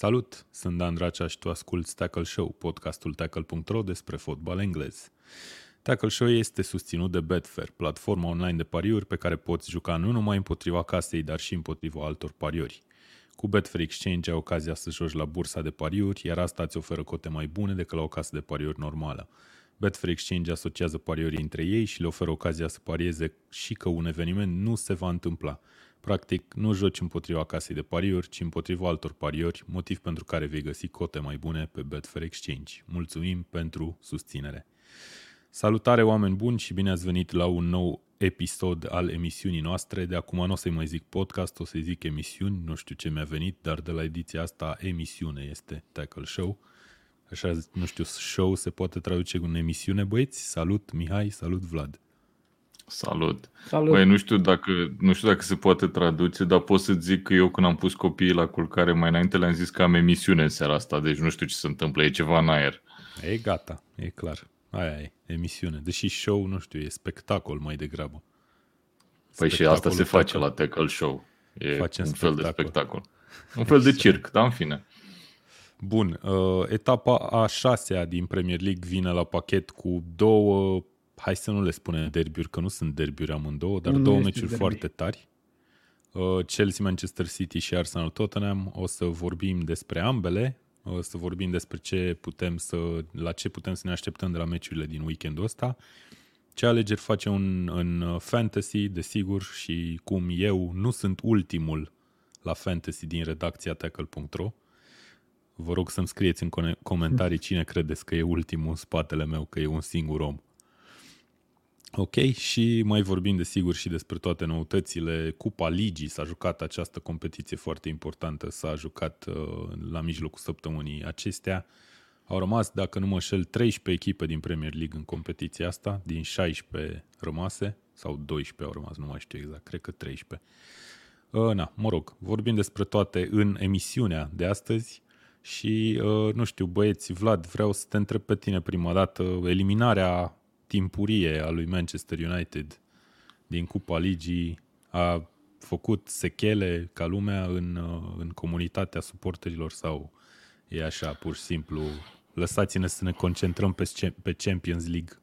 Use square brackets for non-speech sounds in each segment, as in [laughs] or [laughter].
Salut, sunt Dan Dracea și tu asculti Tackle Show, podcastul tackle.ro despre fotbal englez. Tackle Show este susținut de Betfair, platforma online de pariuri pe care poți juca nu numai împotriva casei, dar și împotriva altor pariuri. Cu Betfair Exchange ai ocazia să joci la bursa de pariuri, iar asta îți oferă cote mai bune decât la o casă de pariuri normală. Betfair Exchange asociază pariorii între ei și le oferă ocazia să parieze și că un eveniment nu se va întâmpla – Practic, nu joci împotriva casei de pariuri, ci împotriva altor pariuri, motiv pentru care vei găsi cote mai bune pe Betfair Exchange. Mulțumim pentru susținere! Salutare oameni buni și bine ați venit la un nou episod al emisiunii noastre. De acum nu o să-i mai zic podcast, o să-i zic emisiuni, nu știu ce mi-a venit, dar de la ediția asta emisiune este Tackle Show. Așa, nu știu, show se poate traduce cu emisiune, băieți. Salut Mihai, salut Vlad. Salut. Salut. Băi, nu știu, dacă, nu știu dacă se poate traduce, dar pot să zic că eu când am pus copiii la culcare mai înainte le-am zis că am emisiune în seara asta, deci nu știu ce se întâmplă, e ceva în aer. E gata, e clar. Aia e, emisiune. Deși show, nu știu, e spectacol mai degrabă. Păi și asta se face la Tackle Show. E Facem un spectacol. fel de spectacol. Un fel de circ, dar în fine. Bun, uh, etapa a șasea din Premier League vine la pachet cu două hai să nu le spunem derbiuri, că nu sunt derbiuri amândouă, dar nu două meciuri derby. foarte tari. Uh, Chelsea, Manchester City și Arsenal Tottenham. O să vorbim despre ambele, o să vorbim despre ce putem să, la ce putem să ne așteptăm de la meciurile din weekendul ăsta. Ce alegeri face un, în fantasy, desigur, și cum eu nu sunt ultimul la fantasy din redacția tackle.ro. Vă rog să-mi scrieți în comentarii [laughs] cine credeți că e ultimul în spatele meu, că e un singur om. Ok, și mai vorbim desigur și despre toate noutățile. Cupa Ligii s-a jucat această competiție foarte importantă, s-a jucat uh, la mijlocul săptămânii acestea. Au rămas, dacă nu mă șel, 13 echipe din Premier League în competiția asta, din 16 rămase, sau 12 au rămas, nu mai știu exact, cred că 13. Uh, na, mă rog, vorbim despre toate în emisiunea de astăzi și, uh, nu știu, băieți, Vlad, vreau să te întreb pe tine prima dată, eliminarea timpurie a lui Manchester United din Cupa Ligii a făcut sechele ca lumea în, în comunitatea suporterilor sau. E așa pur și simplu. Lăsați-ne să ne concentrăm pe, pe Champions League?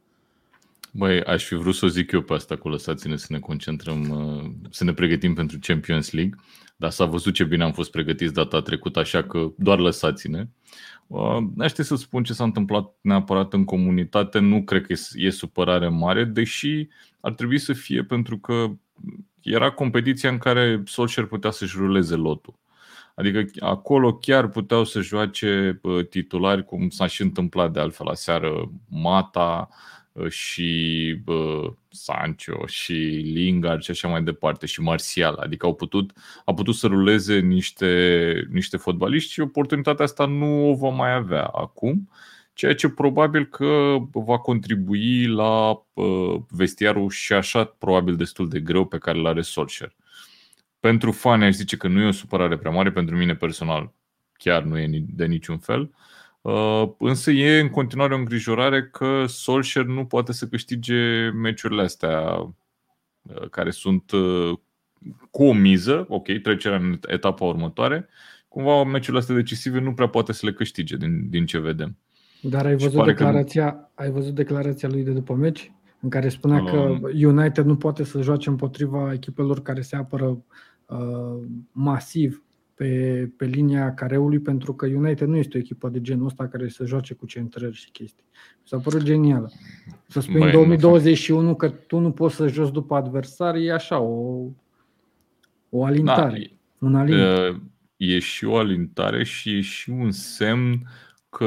Băi, aș fi vrut să o zic eu pe asta cu lăsați-ne să ne concentrăm, uh, să ne pregătim pentru Champions League, dar s-a văzut ce bine am fost pregătiți data trecută, așa că doar lăsați-ne. N-aș să spun ce s-a întâmplat neapărat în comunitate, nu cred că e supărare mare, deși ar trebui să fie pentru că era competiția în care Solskjaer putea să-și ruleze lotul. Adică acolo chiar puteau să joace titulari, cum s-a și întâmplat de altfel la seară, Mata, și uh, Sancho și Lingard și așa mai departe și Martial. Adică au putut, au putut să ruleze niște, niște fotbaliști și oportunitatea asta nu o va mai avea acum, ceea ce probabil că va contribui la uh, vestiarul și așa probabil destul de greu pe care îl are Solskjaer. Pentru fani aș zice că nu e o supărare prea mare, pentru mine personal chiar nu e de niciun fel. Uh, Uh, însă e în continuare o îngrijorare că Solskjaer nu poate să câștige meciurile astea uh, care sunt uh, cu o miză, ok, trecerea în etapa următoare, cumva meciurile astea decisive nu prea poate să le câștige din, din ce vedem. Dar ai văzut, declarația, că... ai văzut declarația lui de după meci? În care spunea uh, că United nu poate să joace împotriva echipelor care se apără uh, masiv pe, pe linia careului pentru că United nu este o echipă de genul ăsta care să joace cu centrări și chestii. Mi s-a părut genial. Să spui Băi, în 2021 că tu nu poți să joci după adversar e așa, o, o alintare. Da, un alint. E și o alintare și e și un semn că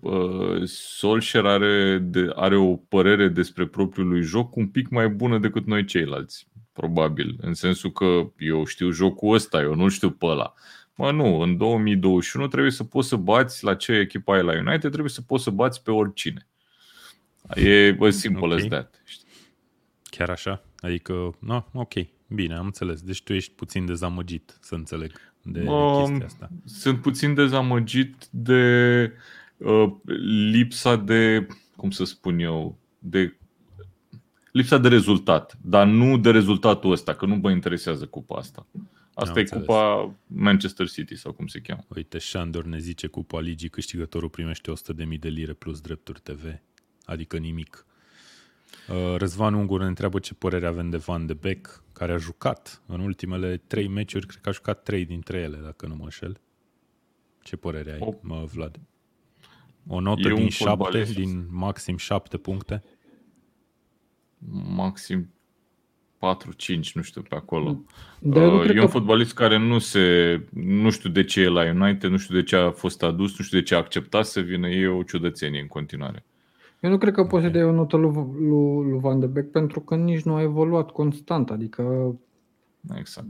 uh, Solskjaer are, de, are o părere despre propriul lui joc un pic mai bună decât noi ceilalți probabil, în sensul că eu știu jocul ăsta, eu nu știu pe ăla. Mă, nu, în 2021 trebuie să poți să bați la ce echipă ai la United, trebuie să poți să bați pe oricine. E as simple okay. as that. Chiar așa? Adică, no, ok, bine, am înțeles. Deci tu ești puțin dezamăgit, să înțeleg, de, um, de chestia asta. Sunt puțin dezamăgit de uh, lipsa de, cum să spun eu, de lipsa de rezultat, dar nu de rezultatul ăsta, că nu mă interesează cupa asta. Asta Am e înțeles. cupa Manchester City sau cum se cheamă. Uite, Shandor ne zice cupa ligii, câștigătorul primește 100.000 de lire plus drepturi TV. Adică nimic. Uh, Răzvan Ungur ne întreabă ce părere avem de Van de Beek, care a jucat în ultimele trei meciuri, cred că a jucat trei dintre ele, dacă nu mă înșel. Ce părere ai, o... mă, Vlad? O notă e din șapte, din maxim șapte puncte? Maxim 4-5, nu știu, pe acolo. Da, uh, e un că... fotbalist care nu se, nu știu de ce e la United, nu știu de ce a fost adus, nu știu de ce a acceptat să vină, e o ciudățenie în continuare. Eu nu cred că poți să dai o notă lui, lui, lui Van de Beek pentru că nici nu a evoluat constant, adică... Exact.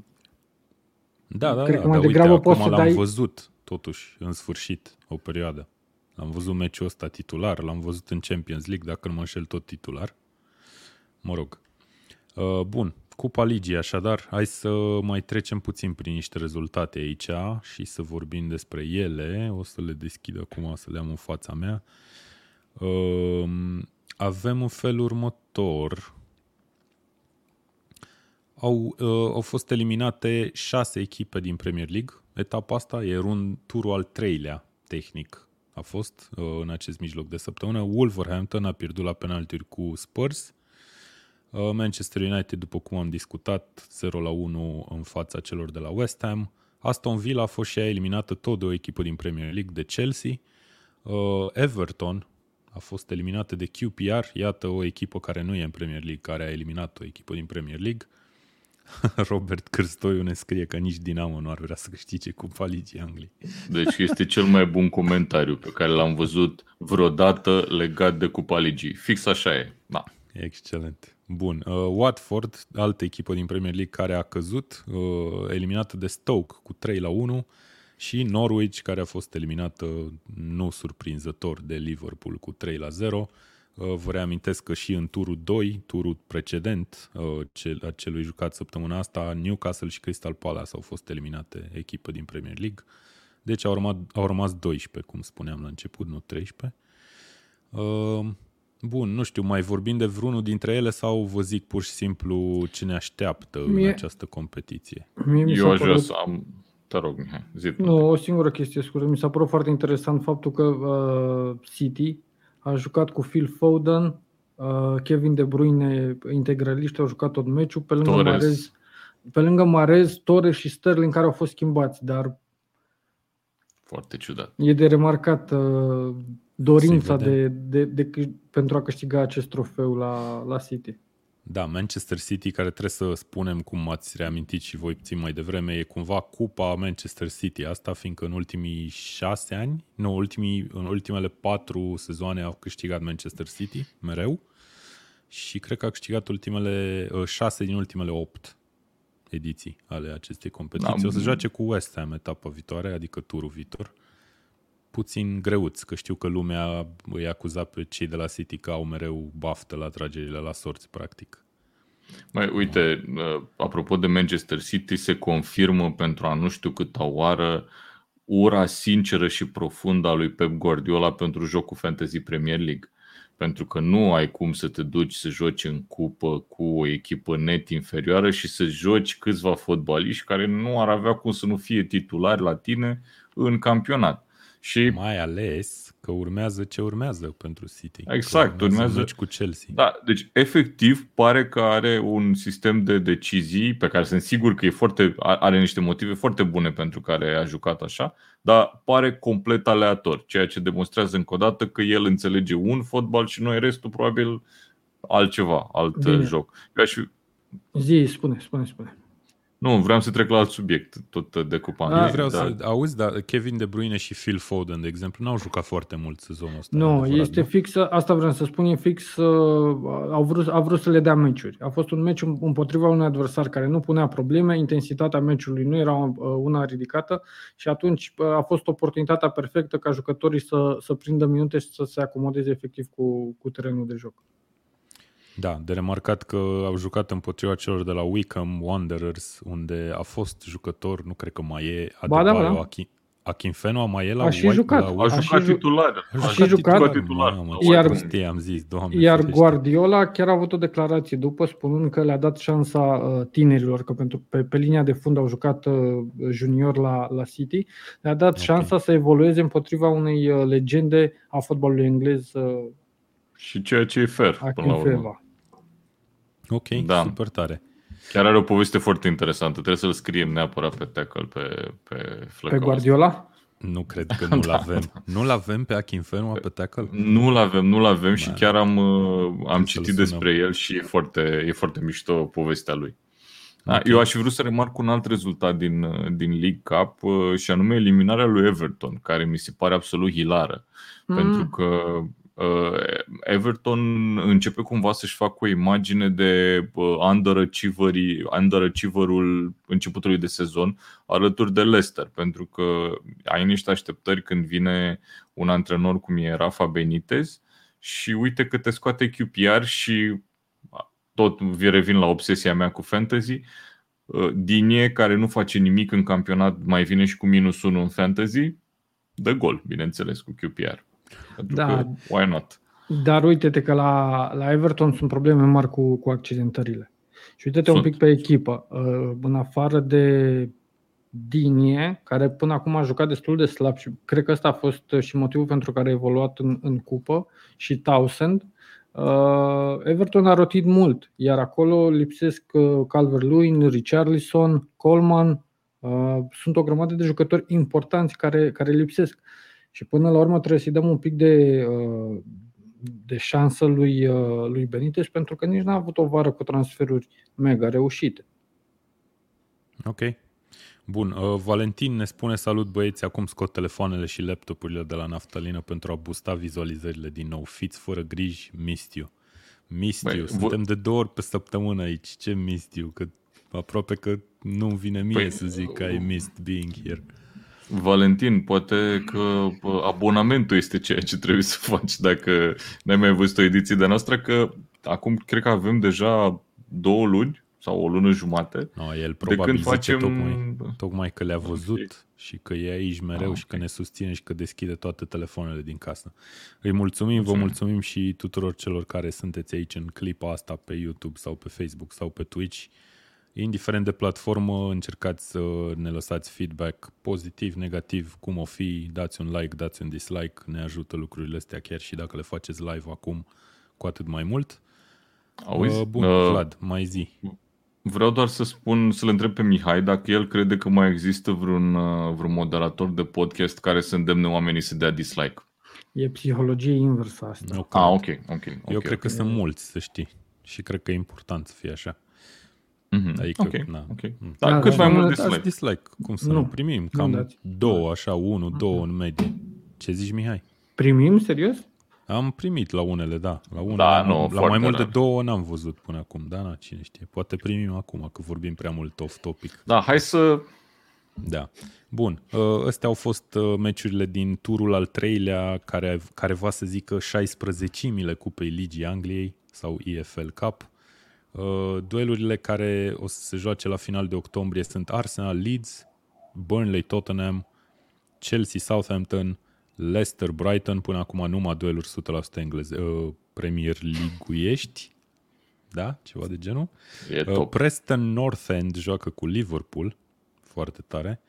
Da, da, cred da, că mai degrabă uite, poți să l-am dai... văzut, totuși, în sfârșit, o perioadă. L-am văzut meciul ăsta titular, l-am văzut în Champions League, dacă nu mă înșel tot titular. Mă rog. Uh, bun, Cupa Ligii, așadar, hai să mai trecem puțin prin niște rezultate aici și să vorbim despre ele. O să le deschid acum, să le am în fața mea. Uh, avem un fel următor. Au, uh, au fost eliminate șase echipe din Premier League. Etapa asta e un turul al treilea, tehnic, a fost uh, în acest mijloc de săptămână. Wolverhampton a pierdut la penalturi cu Spurs. Uh, Manchester United, după cum am discutat, 0 la 1 în fața celor de la West Ham. Aston Villa a fost și ea eliminată tot de o echipă din Premier League, de Chelsea. Uh, Everton a fost eliminată de QPR, iată o echipă care nu e în Premier League, care a eliminat o echipă din Premier League. [laughs] Robert Cârstoiu ne scrie că nici Dinamo nu ar vrea să câștige Cupa Ligii Anglii. Deci este cel mai bun comentariu pe care l-am văzut vreodată legat de Cupa Ligii. Fix așa e. Da. Excelent. Bun. Uh, Watford, altă echipă din Premier League care a căzut, uh, eliminată de Stoke cu 3 la 1 și Norwich care a fost eliminată nu surprinzător de Liverpool cu 3 la 0. Uh, vă reamintesc că și în turul 2, turul precedent, uh, cel, celui jucat săptămâna asta, Newcastle și Crystal Palace au fost eliminate echipă din Premier League. Deci au rămas, au rămas 12, cum spuneam la început, nu 13. Uh, bun, nu știu, mai vorbim de vreunul dintre ele sau vă zic pur și simplu ce ne așteaptă mie, în această competiție? Mie mi Eu aș vrea să am... Te rog, Mihai, zi Nu, o singură chestie scurtă. Mi s-a părut foarte interesant faptul că uh, City a jucat cu Phil Foden, uh, Kevin De Bruyne, integraliști, au jucat tot meciul, pe lângă Torres. Marez, pe lângă Marez, Torres și Sterling care au fost schimbați, dar foarte ciudat. E de remarcat uh, dorința de, de, de, de, pentru a câștiga acest trofeu la, la City. Da, Manchester City, care trebuie să spunem, cum ați reamintit și voi puțin mai devreme, e cumva cupa Manchester City. Asta fiindcă în ultimii șase ani, nu, ultimii, în ultimele patru sezoane au câștigat Manchester City, mereu. Și cred că a câștigat ultimele ă, șase din ultimele opt ediții ale acestei competiții. Da, o să joace cu West Ham etapa viitoare, adică turul viitor. Puțin greuț, că știu că lumea îi acuza pe cei de la City că au mereu baftă la tragerile la sorți, practic. Mai uite, uh, apropo de Manchester City, se confirmă pentru a nu știu câta oară ura sinceră și profundă a lui Pep Guardiola pentru jocul Fantasy Premier League. Pentru că nu ai cum să te duci să joci în cupă cu o echipă net inferioară și să joci câțiva fotbaliști care nu ar avea cum să nu fie titulari la tine în campionat. Și mai ales că urmează ce urmează pentru City. Exact, urmează, urmează cu Chelsea. Da, deci efectiv pare că are un sistem de decizii pe care sunt sigur că e foarte, are niște motive foarte bune pentru care a jucat așa, dar pare complet aleator, ceea ce demonstrează încă o dată că el înțelege un fotbal și noi restul probabil altceva, alt Bine. joc. Eu aș fi... Zi, spune, spune, spune. Nu, vreau să trec la alt subiect, tot de cupa. Da, vreau da. să auzi, dar Kevin De Bruyne și Phil Foden, de exemplu, n-au jucat foarte mult sezonul ăsta. Nu, este nu? fix, asta vreau să spun, e fix, uh, au vrut, au vrut să le dea meciuri. A fost un meci împotriva unui adversar care nu punea probleme, intensitatea meciului nu era uh, una ridicată și atunci uh, a fost oportunitatea perfectă ca jucătorii să, să prindă minute și să se acomodeze efectiv cu, cu terenul de joc. Da, de remarcat că au jucat împotriva celor de la Wickham Wanderers, unde a fost jucător, nu cred că mai e, Adebayo, ba, da, Fenua mai e la a și jucat. La, a, a jucat titular. A, a și jucat. titular. Mamă, iar, știe, am zis, doamne, iar Guardiola chiar a avut o declarație după spunând că le-a dat șansa uh, tinerilor, că pentru pe, pe linia de fund au jucat uh, junior la, la City, le-a dat okay. șansa să evolueze împotriva unei uh, legende a fotbalului englez. Și ceea ce e fair, până la urmă. Ok, da. super tare. Chiar are o poveste foarte interesantă. Trebuie să-l scriem neapărat pe tackle, pe, pe Pe Guardiola? Nu cred că [laughs] nu-l da, avem. Da. Nu-l avem pe Akinfenua pe tackle? Nu-l avem, nu-l avem da. și chiar am, uh, am citit despre el și e foarte, e foarte mișto povestea lui. Da, okay. Eu aș vrea să remarc un alt rezultat din, uh, din League Cup uh, și anume eliminarea lui Everton, care mi se pare absolut hilară. Mm. Pentru că Uh, Everton începe cumva să-și facă o imagine de uh, underachiever-ul începutului de sezon alături de Leicester, pentru că ai niște așteptări când vine un antrenor cum e Rafa Benitez și uite că te scoate QPR și tot revin la obsesia mea cu fantasy, uh, Dinie, care nu face nimic în campionat, mai vine și cu minus 1 în fantasy, dă gol, bineînțeles, cu QPR. Pentru da. că, why not? Dar uite-te că la, la Everton sunt probleme mari cu, cu accidentările. Și uite-te sunt. un pic pe echipă. Uh, în afară de Dinie, care până acum a jucat destul de slab și cred că ăsta a fost și motivul pentru care a evoluat în, în cupă, și Townsend, uh, Everton a rotit mult, iar acolo lipsesc uh, Calvert-Lewin, Richarlison, Coleman, sunt o grămadă de jucători importanți care, care lipsesc. Și până la urmă trebuie să-i dăm un pic de, uh, de șansă lui, uh, lui Benitez pentru că nici n-a avut o vară cu transferuri mega reușite. Ok. Bun, uh, Valentin ne spune salut băieți, acum scot telefoanele și laptopurile de la naftalină pentru a boosta vizualizările din nou. Fiți fără griji, missed you. Missed you. Suntem de două ori pe săptămână aici. Ce missed you? Că aproape că nu-mi vine mie păi, să zic că ai missed being here. Valentin, poate că abonamentul este ceea ce trebuie să faci dacă n-ai mai văzut o ediție de noastră, că acum cred că avem deja două luni sau o lună jumate. No, el probabil de când facem... tocmai, tocmai că le-a văzut okay. și că e aici mereu ah, okay. și că ne susține și că deschide toate telefoanele din casă. Îi mulțumim, mulțumim, vă mulțumim și tuturor celor care sunteți aici în clipa asta pe YouTube sau pe Facebook sau pe Twitch. Indiferent de platformă, încercați să ne lăsați feedback pozitiv, negativ, cum o fi, dați un like, dați un dislike, ne ajută lucrurile astea chiar și dacă le faceți live acum, cu atât mai mult. Auzi? Uh, bun, uh, Vlad, mai zi. Vreau doar să spun, să-l întreb pe Mihai dacă el crede că mai există vreun, uh, vreun moderator de podcast care să îndemne oamenii să dea dislike. E psihologie inversă asta. No, ah, ok, ok. okay Eu cred okay. că sunt mulți, să știi. Și cred că e important să fie așa. Mm-hmm. Adică, okay, na. okay. Mm. Dar da, cât da, mai mult dislike. dislike. Cum să nu, nu primim? Cam nu două, așa, unu, două în medie. Ce zici, Mihai? Primim, serios? Am primit la unele, da. La, unele, da, nu, la mai mult de două n-am văzut până acum, da, na, cine știe. Poate primim acum, că vorbim prea mult off-topic. Da, hai să... Da. Bun, ă, astea au fost ă, meciurile din turul al treilea, care, care va să zică 16-mile Cupei Ligii Angliei sau EFL Cup. Uh, duelurile care o să se joace la final de octombrie sunt Arsenal Leeds, Burnley Tottenham, Chelsea Southampton, Leicester Brighton, până acum numai dueluri 100% engleze, uh, Premier League-uiești, da, ceva de genul. E uh, top. Preston North End joacă cu Liverpool, foarte tare.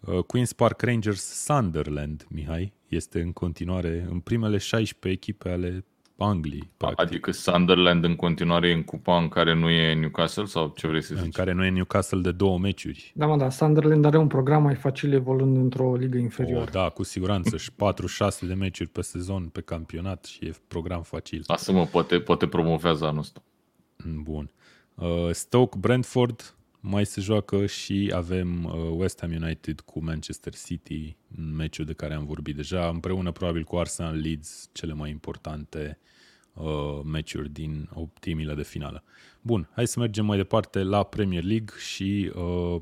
Uh, Queen's Park Rangers Sunderland, Mihai, este în continuare în primele 16 echipe ale Anglii. Practic. Adică Sunderland în continuare e în cupa în care nu e Newcastle sau ce vrei să zici? În care nu e Newcastle de două meciuri. Da, mă, da, Sunderland are un program mai facil evoluând într-o ligă inferioară. Oh, da, cu siguranță și 4-6 de meciuri pe sezon pe campionat și e program facil. Asta mă, poate, poate promovează anul ăsta. Bun. Uh, Stoke Brentford mai se joacă și avem uh, West Ham United cu Manchester City, meciul de care am vorbit deja, împreună probabil cu Arsenal Leeds, cele mai importante uh, meciuri din optimile de finală. Bun, hai să mergem mai departe la Premier League și uh,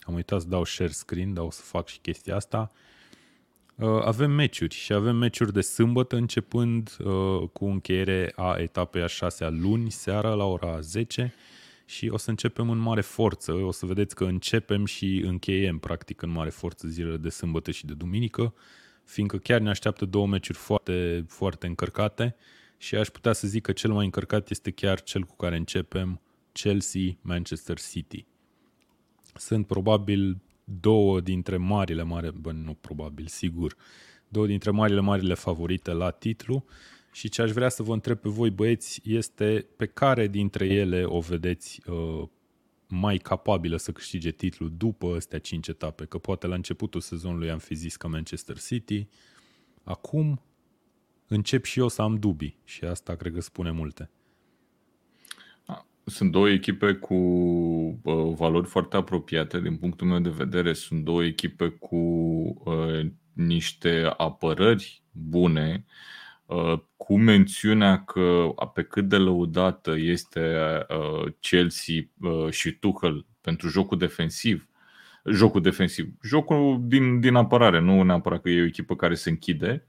am uitat să dau share screen, dar o să fac și chestia asta. Uh, avem meciuri și avem meciuri de sâmbătă începând uh, cu încheiere a etapei a șasea luni seara la ora 10 și o să începem în mare forță. O să vedeți că începem și încheiem practic în mare forță zilele de sâmbătă și de duminică, fiindcă chiar ne așteaptă două meciuri foarte, foarte încărcate și aș putea să zic că cel mai încărcat este chiar cel cu care începem, Chelsea-Manchester City. Sunt probabil două dintre marile mari, bă, nu probabil, sigur, două dintre marile marile favorite la titlu și ce aș vrea să vă întreb pe voi băieți este pe care dintre ele o vedeți uh, mai capabilă să câștige titlul după astea cinci etape, că poate la începutul sezonului am fi zis că Manchester City, acum încep și eu să am dubii și asta cred că spune multe. Sunt două echipe cu uh, valori foarte apropiate din punctul meu de vedere. Sunt două echipe cu uh, niște apărări bune, uh, cu mențiunea că pe cât de lăudată este uh, Chelsea uh, și Tuchel pentru jocul defensiv, jocul defensiv, jocul din, din apărare, nu neapărat că e o echipă care se închide,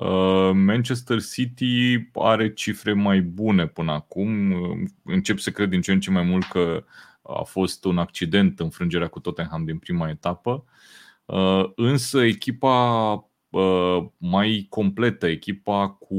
Uh, Manchester City are cifre mai bune până acum. Uh, încep să cred din ce în ce mai mult că a fost un accident înfrângerea cu Tottenham din prima etapă. Uh, însă echipa mai completă, echipa cu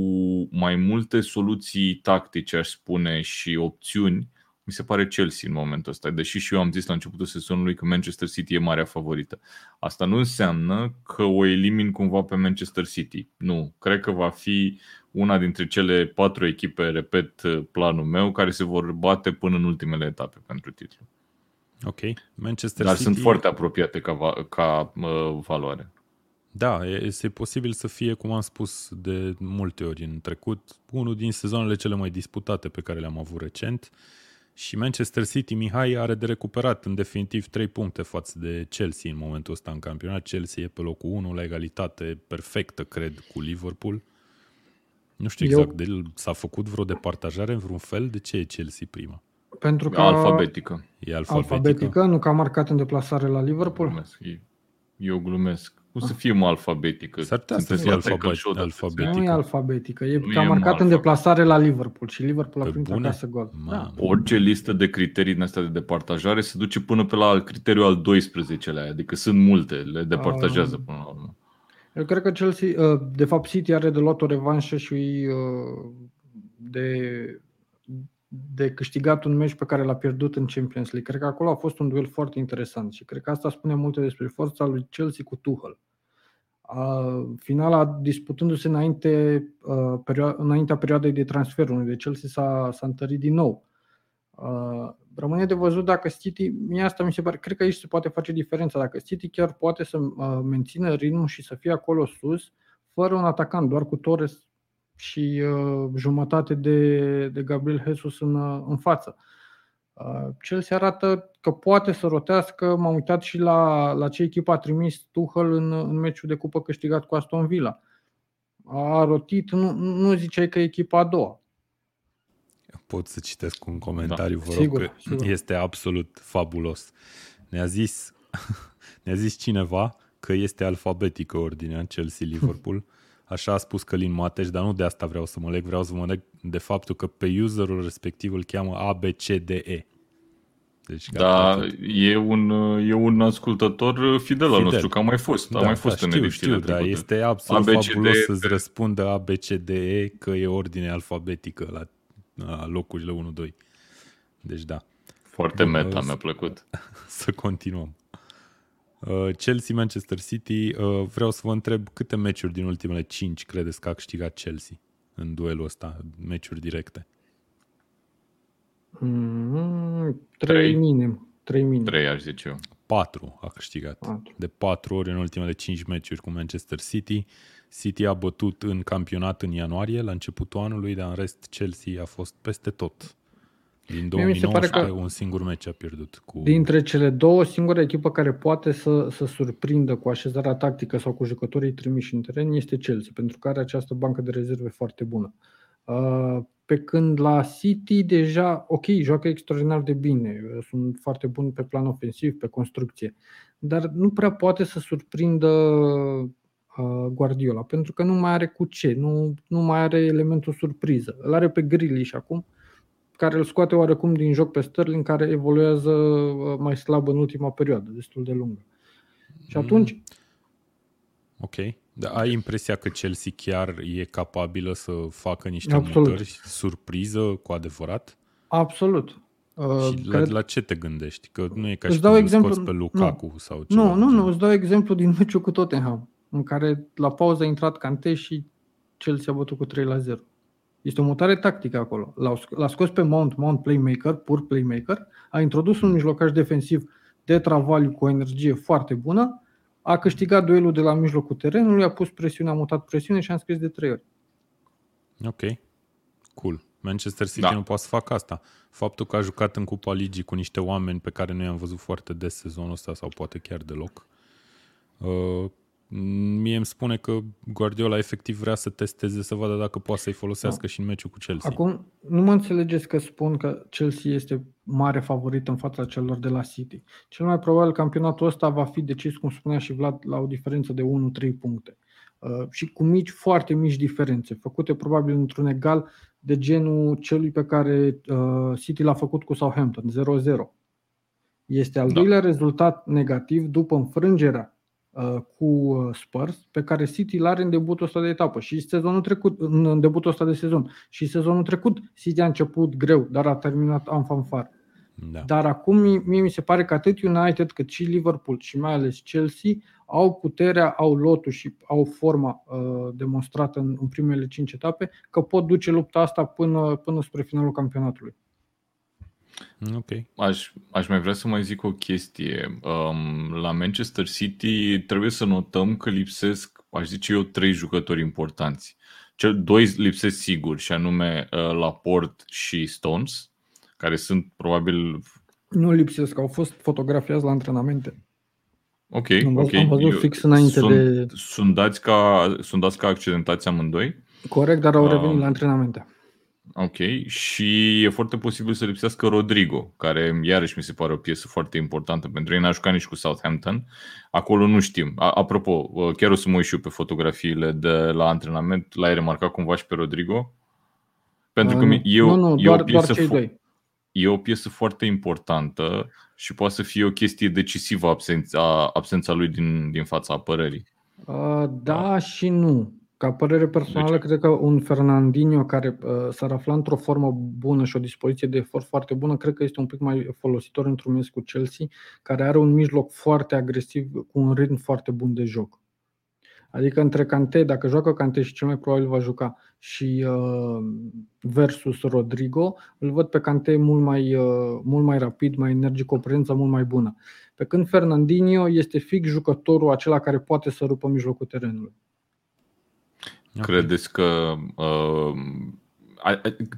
mai multe soluții tactice, aș spune, și opțiuni, mi se pare Chelsea în momentul ăsta, deși și eu am zis la începutul sezonului că Manchester City e marea favorită. Asta nu înseamnă că o elimin cumva pe Manchester City. Nu, cred că va fi una dintre cele patru echipe, repet planul meu, care se vor bate până în ultimele etape pentru titlu. Ok, Manchester Dar City... sunt foarte apropiate ca, ca uh, valoare. Da, este posibil să fie, cum am spus de multe ori în trecut, unul din sezoanele cele mai disputate pe care le-am avut recent. Uh, și Manchester City, Mihai, are de recuperat în definitiv 3 puncte față de Chelsea în momentul ăsta în campionat. Chelsea e pe locul 1 la egalitate perfectă, cred, cu Liverpool. Nu știu exact, Eu... de, s-a făcut vreo departajare în vreun fel? De ce e Chelsea prima? Pentru că alfabetică. E alfabetică. alfabetică, nu că a marcat în deplasare la Liverpool. Eu glumesc. Cum să fie mă alfabetică? S-ar putea să fie alfabetică. alfabetică. Nu e alfabetică. E că a marcat în deplasare la Liverpool și Liverpool a primit acasă gol. Da. Orice listă de criterii din astea de departajare se duce până pe la criteriul al 12-lea, adică sunt multe, le departajează până la urmă. Eu cred că Chelsea, uh, de fapt City are de luat o revanșă și uh, de de câștigat un meci pe care l-a pierdut în Champions League. Cred că acolo a fost un duel foarte interesant și cred că asta spune multe despre forța lui Chelsea cu Tuchel. Finala disputându-se înainte, înaintea perioadei de transfer, unde Chelsea s-a, s-a întărit din nou. Rămâne de văzut dacă City, mie asta mi se pare, cred că aici se poate face diferența, dacă City chiar poate să mențină ritmul și să fie acolo sus, fără un atacant, doar cu Torres și uh, jumătate de, de Gabriel Jesus în, uh, în față. Uh, Chelsea arată că poate să rotească. M-am uitat și la, la ce echipă a trimis Tuchel în, în meciul de cupă câștigat cu Aston Villa. A rotit, nu, nu ziceai că e echipa a doua. Pot să citesc un comentariu, da. vă rog, sigur, că sigur. este absolut fabulos. Ne-a zis, [laughs] ne-a zis cineva că este alfabetică ordinea Chelsea-Liverpool [laughs] Așa a spus Călin Mateș, dar nu de asta vreau să mă leg, vreau să mă leg de faptul că pe userul respectiv îl cheamă ABCDE. Deci, da, e un, e un ascultător fidel, fidel al nostru, că a mai fost, da, a mai fost da, în știu, știu, da, este absolut ABCD... fabulos să-ți răspundă ABCDE că e ordine alfabetică la, la locurile 1-2. Deci da. Foarte meta, mi-a plăcut. [laughs] Să continuăm. Uh, Chelsea-Manchester City, uh, vreau să vă întreb câte meciuri din ultimele 5 credeți că a câștigat Chelsea în duelul ăsta, meciuri directe? Mm, 3 minim. 3 minim. 3 aș zice eu. 4 a câștigat. 4. De 4 ori în ultimele 5 meciuri cu Manchester City. City a bătut în campionat în ianuarie, la începutul anului, dar în rest Chelsea a fost peste tot. Din 2019 mi se pare că un singur meci a pierdut. Cu... Dintre cele două, singura echipă care poate să, să surprindă cu așezarea tactică sau cu jucătorii trimiși în teren este Chelsea, pentru că are această bancă de rezerve foarte bună. Uh, pe când la City deja, ok, joacă extraordinar de bine, sunt foarte buni pe plan ofensiv, pe construcție, dar nu prea poate să surprindă uh, Guardiola, pentru că nu mai are cu ce, nu, nu mai are elementul surpriză. Îl are pe Grealish acum, care îl scoate oarecum din joc pe Sterling, care evoluează uh, mai slab în ultima perioadă, destul de lungă. Și atunci... Mm. Ok. Da, ai impresia că Chelsea chiar e capabilă să facă niște Absolut. mutări surpriză cu adevărat? Absolut. Și la, la ce te gândești? Că nu e ca și dau exemplu, scoți pe Lukaku nu, sau ceva. Nu, nu, nu, îți dau exemplu din meciul cu Tottenham, în care la pauză a intrat Kante și Chelsea a bătut cu 3 la 0. Este o mutare tactică acolo. L-a, l-a scos pe Mount, Mount playmaker, pur playmaker, a introdus un mijlocaș defensiv de travaliu cu o energie foarte bună, a câștigat duelul de la mijlocul terenului, a pus presiune, a mutat presiune și a înscris de trei ori. Ok, cool. Manchester City da. nu poate să facă asta. Faptul că a jucat în Cupa Ligii cu niște oameni pe care nu i-am văzut foarte des sezonul ăsta sau poate chiar deloc, uh, mie îmi spune că Guardiola efectiv vrea să testeze, să vadă dacă poate să-i folosească da. și în meciul cu Chelsea. Acum, nu mă înțelegeți că spun că Chelsea este mare favorit în fața celor de la City. Cel mai probabil campionatul ăsta va fi decis, cum spunea și Vlad, la o diferență de 1-3 puncte. Uh, și cu mici, foarte mici diferențe, făcute probabil într-un egal de genul celui pe care uh, City l-a făcut cu Southampton, 0-0. Este al da. doilea rezultat negativ după înfrângerea uh, cu uh, Spurs, pe care City l-are în debutul ăsta de etapă și sezonul trecut, în debutul ăsta de sezon. Și sezonul trecut City a început greu, dar a terminat în fanfar. Da. Dar acum mie mi se pare că atât United cât și Liverpool și mai ales Chelsea au puterea, au lotul și au forma uh, demonstrată în, în primele cinci etape că pot duce lupta asta până, până spre finalul campionatului. Ok. Aș, aș mai vrea să mai zic o chestie. Um, la Manchester City trebuie să notăm că lipsesc, aș zice eu, trei jucători importanți. Cel doi lipsesc sigur, și anume uh, Laporte și Stones, care sunt probabil... Nu lipsesc, au fost fotografiați la antrenamente. Ok, am văzut, ok. Am văzut fix înainte sunt, de... Sunt dați, ca, sunt dați ca accidentați amândoi? Corect, dar au revenit uh, la antrenamente. Ok, și e foarte posibil să lipsească Rodrigo, care iarăși mi se pare o piesă foarte importantă pentru ei. N-aș jucat nici cu Southampton. Acolo nu știm. Apropo, uh, chiar o să mă uit și eu pe fotografiile de la antrenament. L-ai remarcat cumva și pe Rodrigo? Pentru că uh, eu, nu, nu, e, doar, o piesă doar cei doi. e o piesă foarte importantă și poate să fie o chestie decisivă absența, absența lui din, din fața apărării. Uh, da și nu. Ca părere personală, cred că un Fernandinho care uh, s-ar afla într-o formă bună și o dispoziție de efort foarte bună, cred că este un pic mai folositor într-un meci cu Chelsea, care are un mijloc foarte agresiv, cu un ritm foarte bun de joc. Adică între Cante, dacă joacă Cante și cel mai probabil va juca și uh, versus Rodrigo, îl văd pe Cante mult mai, uh, mult mai rapid, mai energic, cu o prezență mult mai bună. Pe când Fernandinho este fix jucătorul acela care poate să rupă mijlocul terenului. Credeți că uh,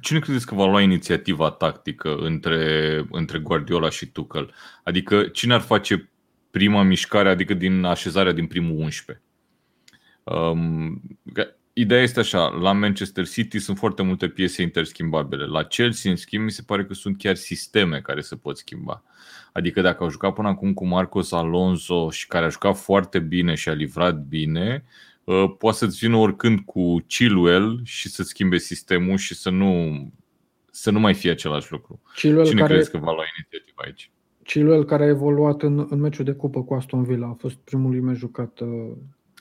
cine credeți că va lua inițiativa tactică între, între Guardiola și Tuchel? Adică cine ar face prima mișcare, adică din așezarea din primul 11? Um, ideea este așa, la Manchester City sunt foarte multe piese interschimbabile. La Chelsea, în schimb, mi se pare că sunt chiar sisteme care se pot schimba. Adică dacă au jucat până acum cu Marcos Alonso și care a jucat foarte bine și a livrat bine, uh, poate să-ți vină oricând cu Chilwell și să schimbe sistemul și să nu, să nu mai fie același lucru. Chilwell Cine care... crezi că va lua inițiativa aici? Chilwell care a evoluat în, în meciul de cupă cu Aston Villa, a fost primul lui meci jucat uh,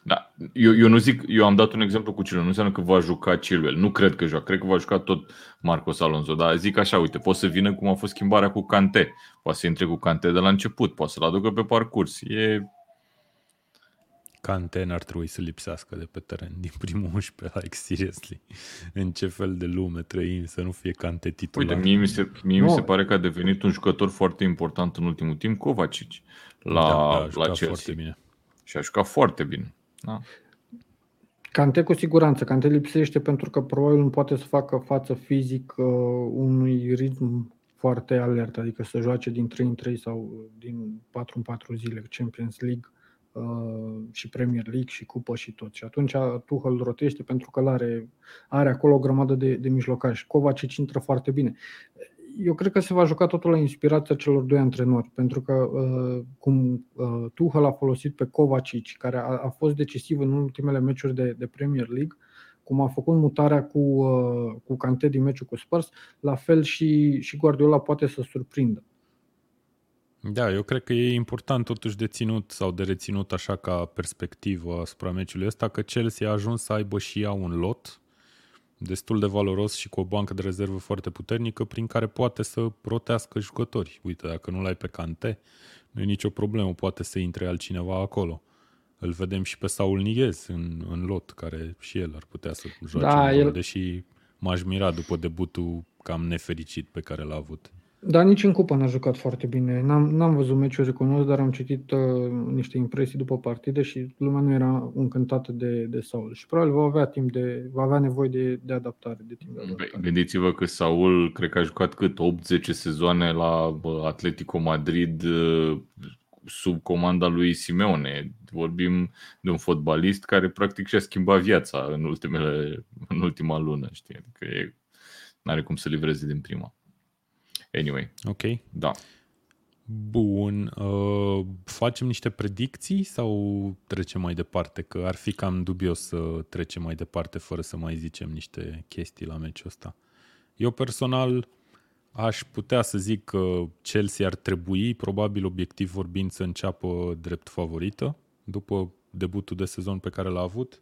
da. Eu, eu nu zic, eu am dat un exemplu cu Chilwell, nu înseamnă că va juca Chilwell. Nu cred că joacă, cred că va juca tot Marcos Alonso, dar zic așa, uite, poate să vină cum a fost schimbarea cu Cante. Poate să intre cu Cante de la început, poate să-l aducă pe parcurs. E... Cante n-ar trebui să lipsească de pe teren din primul [laughs] 11, like seriously. În ce fel de lume trăim să nu fie Cante titular? Uite, mie mi se, mie mi se pare că a devenit un jucător foarte important în ultimul timp, Kovacic, la, da, la Chelsea. Foarte bine. Și a jucat foarte bine. Da. Cante cu siguranță. Cante lipsește pentru că probabil nu poate să facă față fizic uh, unui ritm foarte alert, adică să joace din 3 în 3 sau din 4 în 4 zile Champions League uh, și Premier League și cupă și tot. Și atunci Tuchel rotește pentru că are, are acolo o grămadă de, de mijlocași. Kovacic intră foarte bine eu cred că se va juca totul la inspirația celor doi antrenori, pentru că uh, cum uh, Tuchel a folosit pe Kovacic, care a, a fost decisiv în ultimele meciuri de, de Premier League, cum a făcut mutarea cu, uh, cu Cante din meciul cu Spurs, la fel și, și Guardiola poate să surprindă. Da, eu cred că e important totuși de ținut sau de reținut așa ca perspectivă asupra meciului ăsta că Chelsea a ajuns să aibă și ea un lot destul de valoros și cu o bancă de rezervă foarte puternică prin care poate să rotească jucători. Uite, dacă nu l-ai pe Cante, nu e nicio problemă, poate să intre altcineva acolo. Îl vedem și pe Saul Niguez în, în lot, care și el ar putea să joace da, el... deși m-aș mira după debutul cam nefericit pe care l-a avut. Da, nici în cupă n-a jucat foarte bine. N-am, n-am văzut meciuri, recunosc, dar am citit uh, niște impresii după partide și lumea nu era încântată de, de Saul. Și probabil va avea timp de, va avea nevoie de, de adaptare, de timp de adaptare. Gândiți-vă că Saul cred că a jucat cât 8-10 sezoane la Atletico Madrid uh, sub comanda lui Simeone. Vorbim de un fotbalist care practic și-a schimbat viața în, ultimele, în ultima lună, știi? Adică e, n-are cum să livreze din prima. Anyway. Ok. Da. Bun. Uh, facem niște predicții sau trecem mai departe? Că ar fi cam dubios să trecem mai departe fără să mai zicem niște chestii la meciul ăsta. Eu personal aș putea să zic că Chelsea ar trebui, probabil obiectiv vorbind, să înceapă drept favorită după debutul de sezon pe care l-a avut.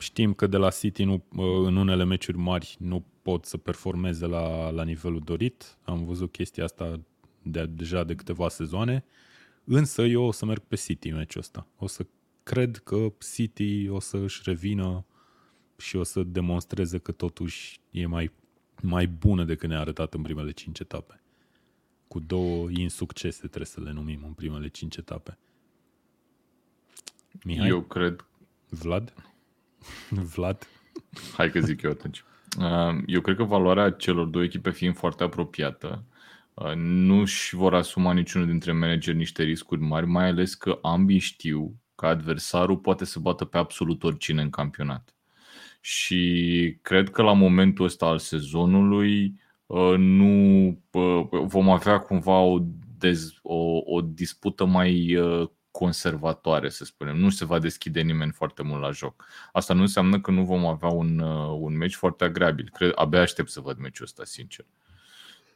Știm că de la City nu, uh, în unele meciuri mari nu pot să performeze la, la nivelul dorit. Am văzut chestia asta de, deja de câteva sezoane. Însă eu o să merg pe City în meciul ăsta. O să cred că City o să își revină și o să demonstreze că totuși e mai, mai bună decât ne-a arătat în primele cinci etape. Cu două insuccese trebuie să le numim în primele cinci etape. Mihai? Eu cred... Vlad? [laughs] Vlad? Hai că zic eu atunci. Uh, eu cred că valoarea celor două echipe fiind foarte apropiată, uh, nu și vor asuma niciunul dintre manageri niște riscuri mari, mai ales că ambii știu că adversarul poate să bată pe absolut oricine în campionat. Și cred că la momentul ăsta al sezonului uh, nu vom avea cumva o, dez, o, o dispută mai conservatoare, să spunem. Nu se va deschide nimeni foarte mult la joc. Asta nu înseamnă că nu vom avea un, uh, un meci foarte agreabil. Cred, abia aștept să văd meciul ăsta, sincer.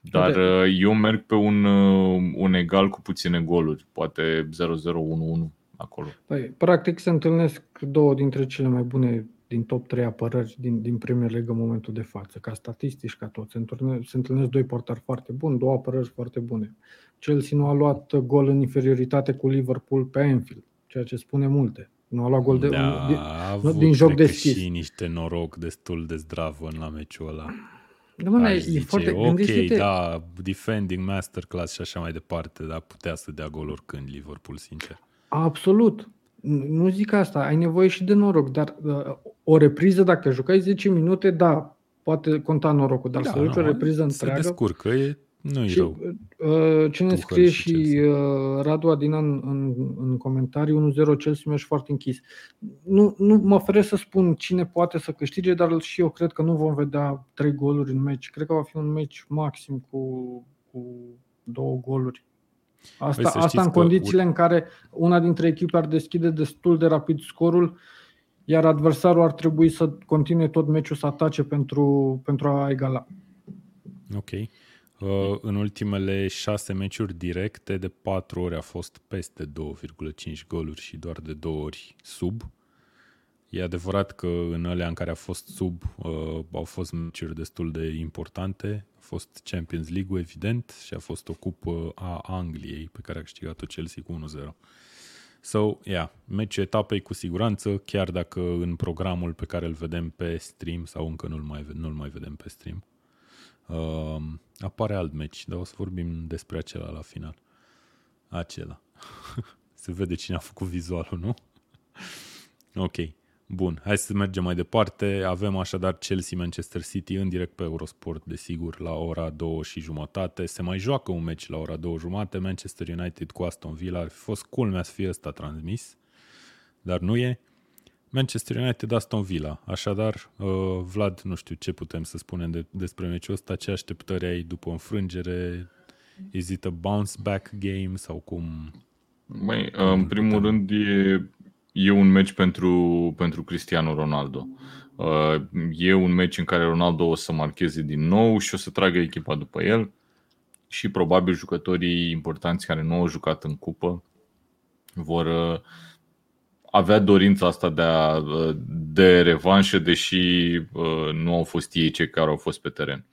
Dar de... Uh, eu merg pe un, uh, un egal cu puține goluri, poate 0-0-1-1 acolo. Păi, practic se întâlnesc două dintre cele mai bune din top 3 apărări din, din Premier League în momentul de față, ca statistici, ca tot. Se întâlnesc, se întâlnesc doi portari foarte buni, două apărări foarte bune. Chelsea nu a luat gol în inferioritate cu Liverpool pe Anfield, ceea ce spune multe. Nu a luat gol de, da, din, avut, din joc deschis. și niște noroc destul de zdravă la meciul ăla. Da, mă, e zice, foarte, ok, da, defending masterclass și așa mai departe, dar putea să dea gol oricând Liverpool, sincer. Absolut. Nu zic asta, ai nevoie și de noroc, dar uh, o repriză, dacă jucai 10 minute, da, poate conta norocul, dar da, să joci o repriză întreagă... Se descurcă, e, nu și, rău. Uh, ce ne scrie și, și uh, Radu Adina în, în, în comentarii, 1-0 Chelsea mi foarte închis. Nu, nu mă feresc să spun cine poate să câștige, dar și eu cred că nu vom vedea trei goluri în meci. Cred că va fi un meci maxim cu, cu două goluri. Asta, păi asta în condițiile că... în care una dintre echipe ar deschide destul de rapid scorul, iar adversarul ar trebui să continue tot meciul să atace pentru, pentru a egala. Ok. Uh, în ultimele șase meciuri directe, de patru ori a fost peste 2,5 goluri și doar de două ori sub. E adevărat că în alea în care a fost sub uh, au fost meciuri destul de importante. A fost Champions League, evident, și a fost o cupă a Angliei pe care a câștigat-o Chelsea cu 1-0. So, yeah, meciul etapei cu siguranță, chiar dacă în programul pe care îl vedem pe stream sau încă nu-l mai, nu-l mai vedem pe stream, uh, apare alt meci, dar o să vorbim despre acela la final. Acela. [laughs] Se vede cine a făcut vizualul, nu? [laughs] ok. Bun, hai să mergem mai departe. Avem așadar Chelsea-Manchester City în direct pe Eurosport, desigur, la ora 2 și jumătate. Se mai joacă un meci la ora 2 jumate, Manchester United cu Aston Villa. Ar fi fost culmea să fie ăsta transmis, dar nu e. Manchester United Aston Villa. Așadar, uh, Vlad, nu știu ce putem să spunem de, despre meciul ăsta, ce așteptări ai după înfrângere? Is it a bounce back game sau cum? Mai, în primul rând e e un meci pentru, pentru Cristiano Ronaldo. Uh, e un meci în care Ronaldo o să marcheze din nou și o să tragă echipa după el și probabil jucătorii importanți care nu au jucat în cupă vor uh, avea dorința asta de, a, uh, de revanșă, deși nu au fost ei cei care au fost pe teren.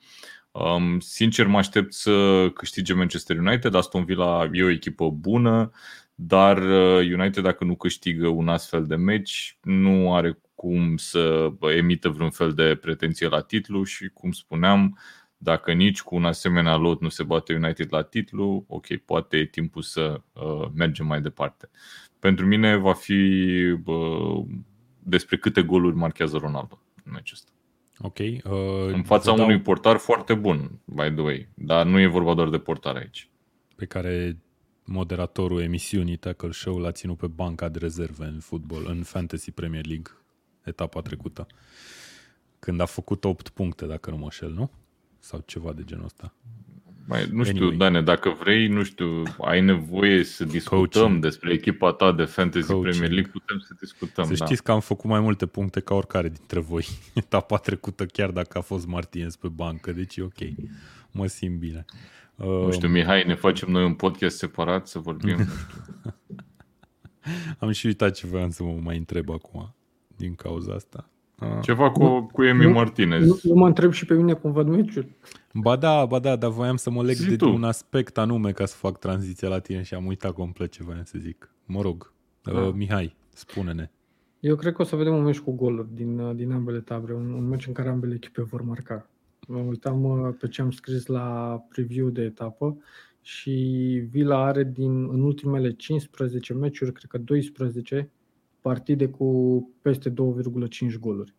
Um, sincer, mă aștept să câștige Manchester United. Aston Villa e o echipă bună, dar United, dacă nu câștigă un astfel de meci, nu are cum să emită vreun fel de pretenție la titlu și, cum spuneam, dacă nici cu un asemenea lot nu se bate United la titlu, ok, poate e timpul să uh, mergem mai departe. Pentru mine va fi uh, despre câte goluri marchează Ronaldo în meciul ăsta. Ok. Uh, în fața unui dau... portar foarte bun, by the way, dar nu e vorba doar de portar aici. Pe care moderatorul emisiunii Tackle Show l-a ținut pe banca de rezerve în fotbal, în Fantasy Premier League etapa trecută. Când a făcut 8 puncte, dacă nu mă șel, nu? Sau ceva de genul ăsta. Mai, nu știu, anyway. Dane, dacă vrei, nu știu, ai nevoie să discutăm Coaching. despre echipa ta de Fantasy Coaching. Premier League, putem să discutăm. Să da. știți că am făcut mai multe puncte ca oricare dintre voi. [laughs] Etapa trecută, chiar dacă a fost Martinez pe bancă, deci e ok. Mă simt bine. Nu știu, Mihai, ne facem noi un podcast separat să vorbim, [laughs] nu știu. am și uitat ce voiam să mă mai întreb acum din cauza asta. Ceva cu, cu Emi nu, Martinez. Nu, nu mă întreb și pe mine cum văd meciul. Ba da, ba da, dar voiam să mă leg Zi de tu. un aspect anume ca să fac tranziția la tine și am uitat complet ce voiam să zic. Mă rog, da. uh, Mihai, spune-ne. Eu cred că o să vedem un meci cu goluri din, uh, din ambele tabere, un, un meci în care ambele echipe vor marca. Mă uitam uh, pe ce am scris la preview de etapă și Vila are din în ultimele 15 meciuri, cred că 12, partide cu peste 2,5 goluri.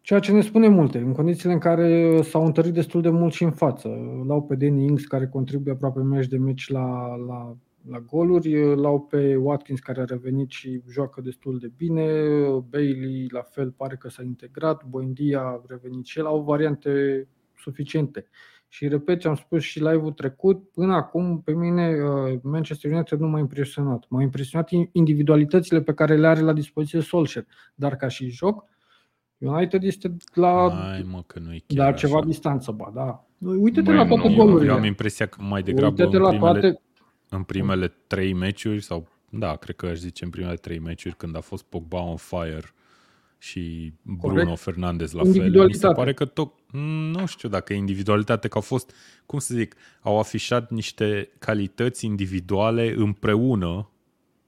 Ceea ce ne spune multe, în condițiile în care s-au întărit destul de mult și în față. L-au pe Danny Ings, care contribuie aproape meci de meci la, la, la goluri, l-au pe Watkins, care a revenit și joacă destul de bine, Bailey, la fel, pare că s-a integrat, Boindia a revenit și el, au variante suficiente. Și repet ce am spus și live-ul trecut, până acum pe mine uh, Manchester United nu m-a impresionat. M-au impresionat individualitățile pe care le are la dispoziție Solskjaer, dar ca și joc, United este la Hai, mă, că nu chiar la ceva așa. distanță, ba, da. Uite-te Băi, la toate golurile. Eu am impresia că mai degrabă în primele, toate... în primele trei meciuri, sau da, cred că aș zice în primele trei meciuri, când a fost Pogba on fire, și Bruno Corect. Fernandez la fel. Mi se pare că tot, nu știu dacă e individualitate, că au fost, cum să zic, au afișat niște calități individuale împreună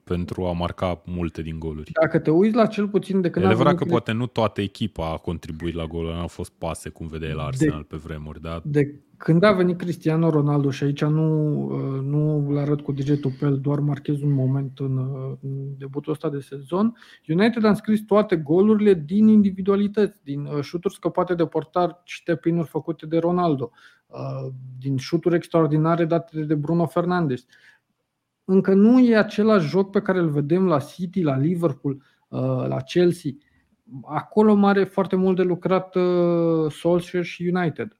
pentru a marca multe din goluri. Dacă te uiți la cel puțin de când E adevărat că poate nu toată echipa a contribuit la goluri, nu au fost pase cum vedeai la Arsenal de, pe vremuri. Dar... De când a venit Cristiano Ronaldo și aici nu, uh, nu îl arăt cu degetul pe el, doar marchez un moment în, uh, în debutul ăsta de sezon, United a înscris toate golurile din individualități, din uh, șuturi scăpate de portar și tepinuri făcute de Ronaldo, din șuturi extraordinare date de Bruno Fernandes. Încă nu e același joc pe care îl vedem la City, la Liverpool, la Chelsea. Acolo mare foarte mult de lucrat Solskjaer și United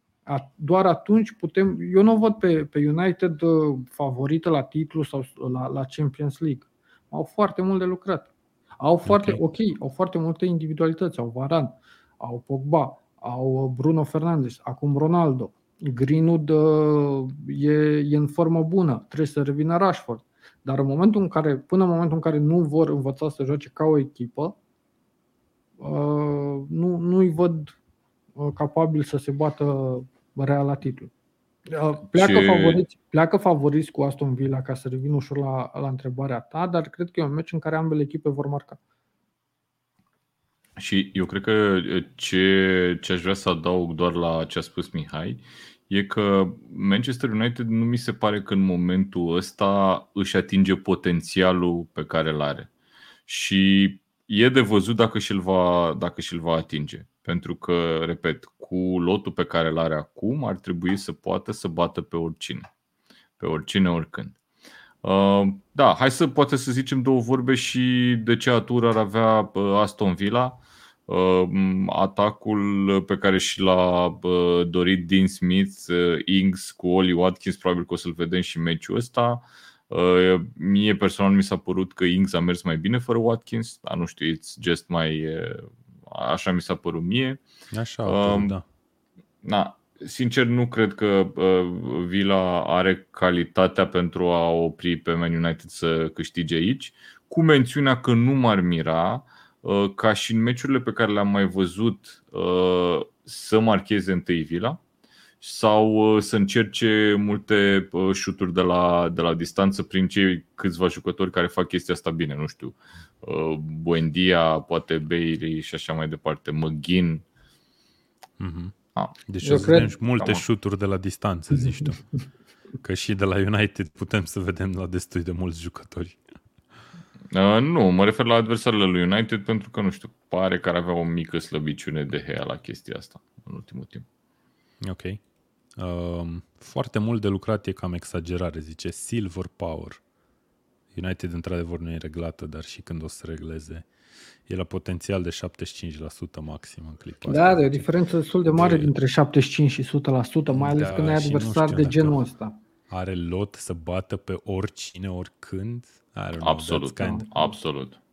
doar atunci putem. Eu nu văd pe, pe United uh, favorită la titlu sau la, la Champions League. Au foarte mult de lucrat. Au foarte, okay. ok, au foarte multe individualități. Au Varan, au Pogba, au Bruno Fernandes, acum Ronaldo. Greenwood uh, e, e în formă bună, trebuie să revină Rashford. Dar în momentul în care, până în momentul în care nu vor învăța să joace ca o echipă, uh, nu, nu-i văd capabil să se bată Real la titlu. Pleacă, și... favoriți, pleacă favoriți cu Aston Villa ca să revin ușor la, la întrebarea ta, dar cred că e un meci în care ambele echipe vor marca. Și eu cred că ce, ce aș vrea să adaug doar la ce a spus Mihai e că Manchester United nu mi se pare că în momentul ăsta își atinge potențialul pe care îl are. Și e de văzut dacă și-l va, dacă și-l va atinge. Pentru că, repet, cu lotul pe care îl are acum, ar trebui să poată să bată pe oricine. Pe oricine, oricând. Uh, da, hai să poate să zicem două vorbe și de ce atur ar avea uh, Aston Villa. Uh, atacul pe care și l-a dorit Dean Smith, Ings cu Oli Watkins, probabil că o să-l vedem și meciul ăsta. Mie personal mi s-a părut că Ings a mers mai bine fără Watkins, dar nu știu, it's just my așa mi s-a părut mie. Așa, um, da. Na, sincer, nu cred că uh, Villa are calitatea pentru a opri pe Man United să câștige aici, cu mențiunea că nu m-ar mira uh, ca și în meciurile pe care le-am mai văzut uh, să marcheze întâi Villa sau uh, să încerce multe uh, șuturi de la, de la distanță prin cei câțiva jucători care fac chestia asta bine, nu știu, uh, Buendia, poate Bailey și așa mai departe, McGinn. Mm-hmm. Ah. Deci Eu o să cred... vedem multe Cam. șuturi de la distanță, zici tu. [laughs] Că și de la United putem să vedem la destul de mulți jucători. Uh, nu, mă refer la adversarele lui United pentru că, nu știu, pare că ar avea o mică slăbiciune de Hea la chestia asta în ultimul timp. Ok. Uh, foarte mult de lucrat e cam exagerare, zice Silver Power. United într-adevăr nu e reglată, dar și când o să regleze, e la potențial de 75% maxim în clipa Da, asta. de o diferență destul de mare de... dintre 75 și 100%, mai ales da, când ai adversar de genul ăsta. Are lot să bată pe oricine, oricând? Absolut, kind... absolut.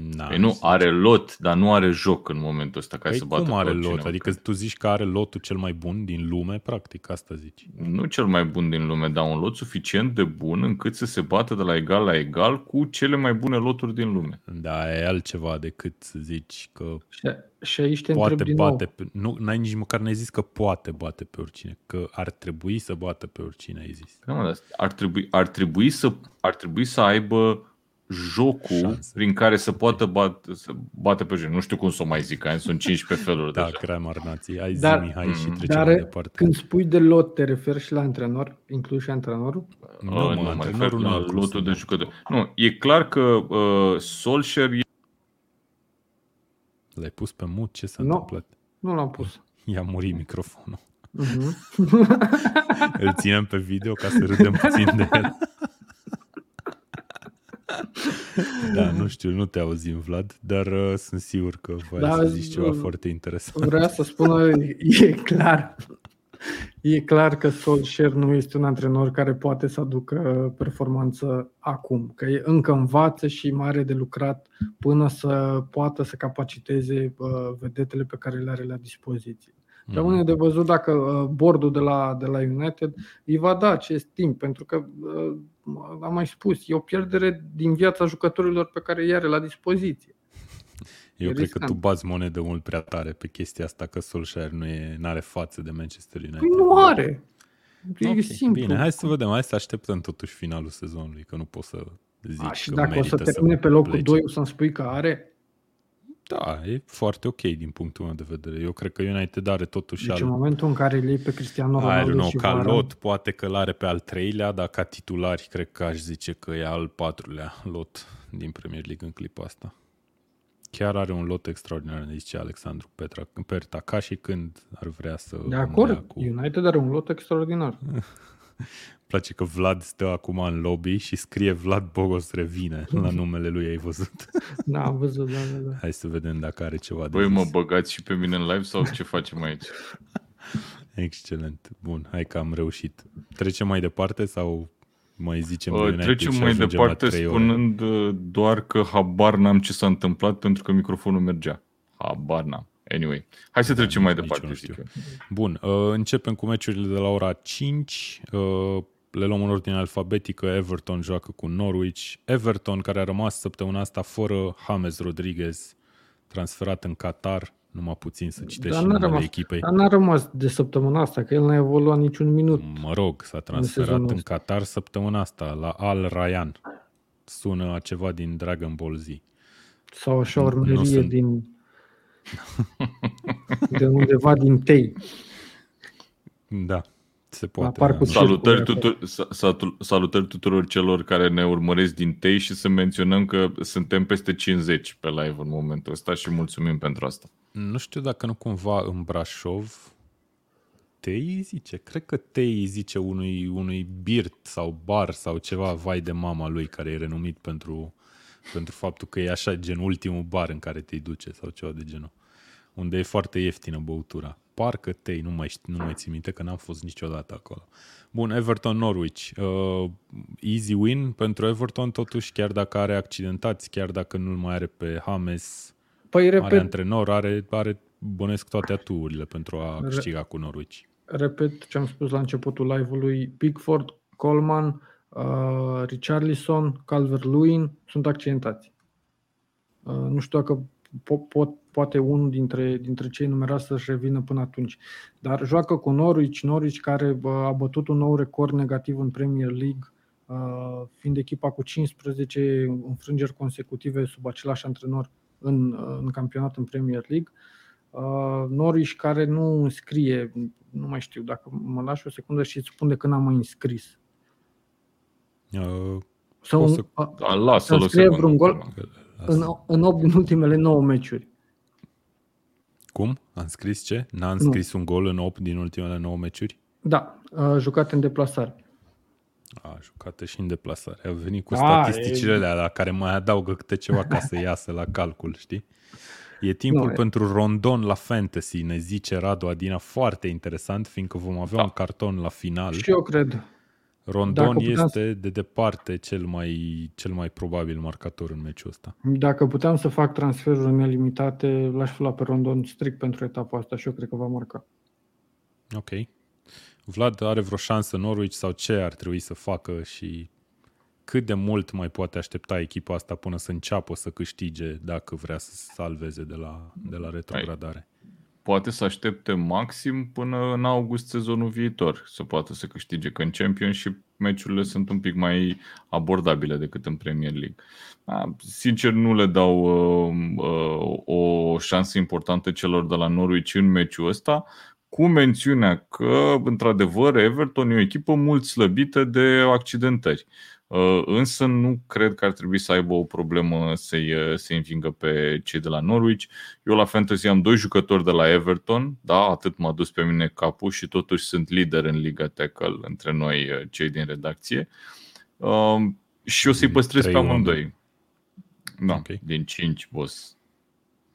Nice. Păi nu are lot, dar nu are joc în momentul ăsta ca păi să bată cum are lot? Adică tu zici că are lotul cel mai bun din lume, practic, asta zici. Nu cel mai bun din lume, dar un lot suficient de bun încât să se bată de la egal la egal cu cele mai bune loturi din lume. Da, e altceva decât să zici că și, și aici te poate din bate nou. Pe, nu, n-ai nici măcar n-ai zis că poate bate pe oricine, că ar trebui să bată pe oricine, ai zis. Da, ar trebui, ar trebui, să, ar trebui să aibă jocul Șanse. prin care să poată bate, să bate pe gen. Nu știu cum să o mai zic, ai, sunt 15 feluri da, deja. Cremar nații. Ai dar, zi, Mihai, și mm. trecem dar, mai departe. Când spui de lot, te referi și la antrenor? Inclus și antrenorul? Nu, nu mă, mă refer la lotul de jucători. Nu, e clar că uh, Solskjaer e... L-ai pus pe mut? Ce s-a nu, întâmplat? Nu l-am pus. I-a murit microfonul. Uh-huh. [laughs] Îl ținem pe video ca să râdem puțin de el. da, nu știu, nu te auzim, Vlad, dar uh, sunt sigur că voi da, să zici ceva foarte interesant. Vreau să spun, e clar, [laughs] e clar că Solskjaer nu este un antrenor care poate să aducă performanță acum, că e încă învață și mai are de lucrat până să poată să capaciteze uh, vedetele pe care le are la dispoziție. Mm. Rămâne de văzut dacă uh, bordul de la, de la United îi va da acest timp, pentru că, uh, am mai spus, e o pierdere din viața jucătorilor pe care îi are la dispoziție. Eu e cred riscant. că tu bați monedă mult prea tare pe chestia asta că Solskjaer nu e, are față de Manchester United. Păi nu are. E okay, simplu. Bine, hai să vedem, hai să așteptăm totuși finalul sezonului, că nu pot să zic A, și că dacă o să termine pe locul plece. 2, o să-mi spui că are? Da, e foarte ok din punctul meu de vedere. Eu cred că United are totuși deci al... în momentul în care îl iei pe Cristiano Ronaldo și ca lot, poate că l-are pe al treilea, dar ca titulari cred că aș zice că e al patrulea lot din Premier League în clipa asta. Chiar are un lot extraordinar, zice Alexandru Petra, Perta, ca și când ar vrea să... De acord, cu... United are un lot extraordinar. [laughs] place că Vlad stă acum în lobby și scrie Vlad Bogos revine la [laughs] numele lui, ai văzut? [laughs] Da, am văzut, da, da, da. Hai să vedem dacă are ceva de Băi, mă băgați și pe mine în live sau ce facem aici? Excelent. Bun, hai că am reușit. Trecem mai departe sau mai zicem uh, Trecem mai departe spunând ore? Uh, doar că habar n-am ce s-a întâmplat pentru că microfonul mergea. Habar n-am. Anyway, hai să trecem da, mai departe. Zic eu. Bun, uh, începem cu meciurile de la ora 5. Uh, le luăm în ordine alfabetică. Everton joacă cu Norwich. Everton, care a rămas săptămâna asta fără James Rodriguez, transferat în Qatar, numai puțin să citești dar numele rămas, echipei. Dar n-a rămas de săptămâna asta, că el n-a evoluat niciun minut. Mă rog, s-a transferat în, în Qatar săptămâna asta, la Al Ryan. Sună a ceva din Dragon Ball Z. Sau așa o urmărie sunt... din... [laughs] de undeva din Tei. Da, se poate. Da. Salutări, tutur, salutări tuturor celor care ne urmăresc din tei și să menționăm că suntem peste 50 pe live în momentul ăsta și mulțumim pentru asta. Nu știu dacă nu cumva în Brașov Tei zice, cred că Tei zice unui, unui birt sau bar sau ceva vai de mama lui care e renumit pentru, pentru faptul că e așa gen ultimul bar în care te duce sau ceva de genul. Unde e foarte ieftină băutura parcă tei, nu mai, știu, nu mai țin minte că n-am fost niciodată acolo. Bun, Everton-Norwich. Uh, easy win pentru Everton, totuși, chiar dacă are accidentați, chiar dacă nu-l mai are pe James. Păi, repet, are antrenor, are, are bănesc toate aturile pentru a câștiga cu Norwich. Repet ce am spus la începutul live-ului, Pickford, Coleman, uh, Richarlison, Calvert-Lewin sunt accidentați. Uh, nu știu dacă po- pot, poate unul dintre, dintre cei numerați să-și revină până atunci. Dar joacă cu Norwich, Norwich care uh, a bătut un nou record negativ în Premier League, uh, fiind echipa cu 15 înfrângeri consecutive sub același antrenor în, uh, în campionat în Premier League. Uh, Norwich care nu înscrie, nu mai știu, dacă mă lași o secundă și îți spun de când am mai înscris. Uh, Sau să... Da, lasă-l înscrie vreun gol în, în 8 din ultimele 9 meciuri. Cum? Am scris ce? N-a înscris nu. un gol în 8 din ultimele 9 meciuri? Da, uh, jucate în deplasare. A, jucate și în deplasare. Au venit cu A, statisticile e... alea la care mai adaugă câte ceva ca să iasă la calcul, știi? E timpul nu, pentru rondon la fantasy, ne zice Radu Adina, foarte interesant, fiindcă vom avea da. un carton la final. Și eu cred. Rondon puteam... este de departe cel mai, cel mai probabil marcator în meciul ăsta. Dacă puteam să fac transferuri nelimitate, l-aș fi pe Rondon strict pentru etapa asta și eu cred că va marca. Ok. Vlad are vreo șansă Norwich sau ce ar trebui să facă și cât de mult mai poate aștepta echipa asta până să înceapă să câștige dacă vrea să salveze de la, de la retrogradare? Poate să aștepte maxim până în august sezonul viitor să poată să câștige, că în Championship meciurile sunt un pic mai abordabile decât în Premier League. Da, sincer, nu le dau uh, uh, o șansă importantă celor de la Norwich în meciul ăsta, cu mențiunea că, într-adevăr, Everton e o echipă mult slăbită de accidentări. Uh, însă nu cred că ar trebui să aibă o problemă să-i, uh, să învingă pe cei de la Norwich. Eu la Fantasy am doi jucători de la Everton, da, atât m-a dus pe mine capul și totuși sunt lider în Liga Tackle între noi, uh, cei din redacție. Și o să-i păstrez pe amândoi. Da, okay. din 5, boss.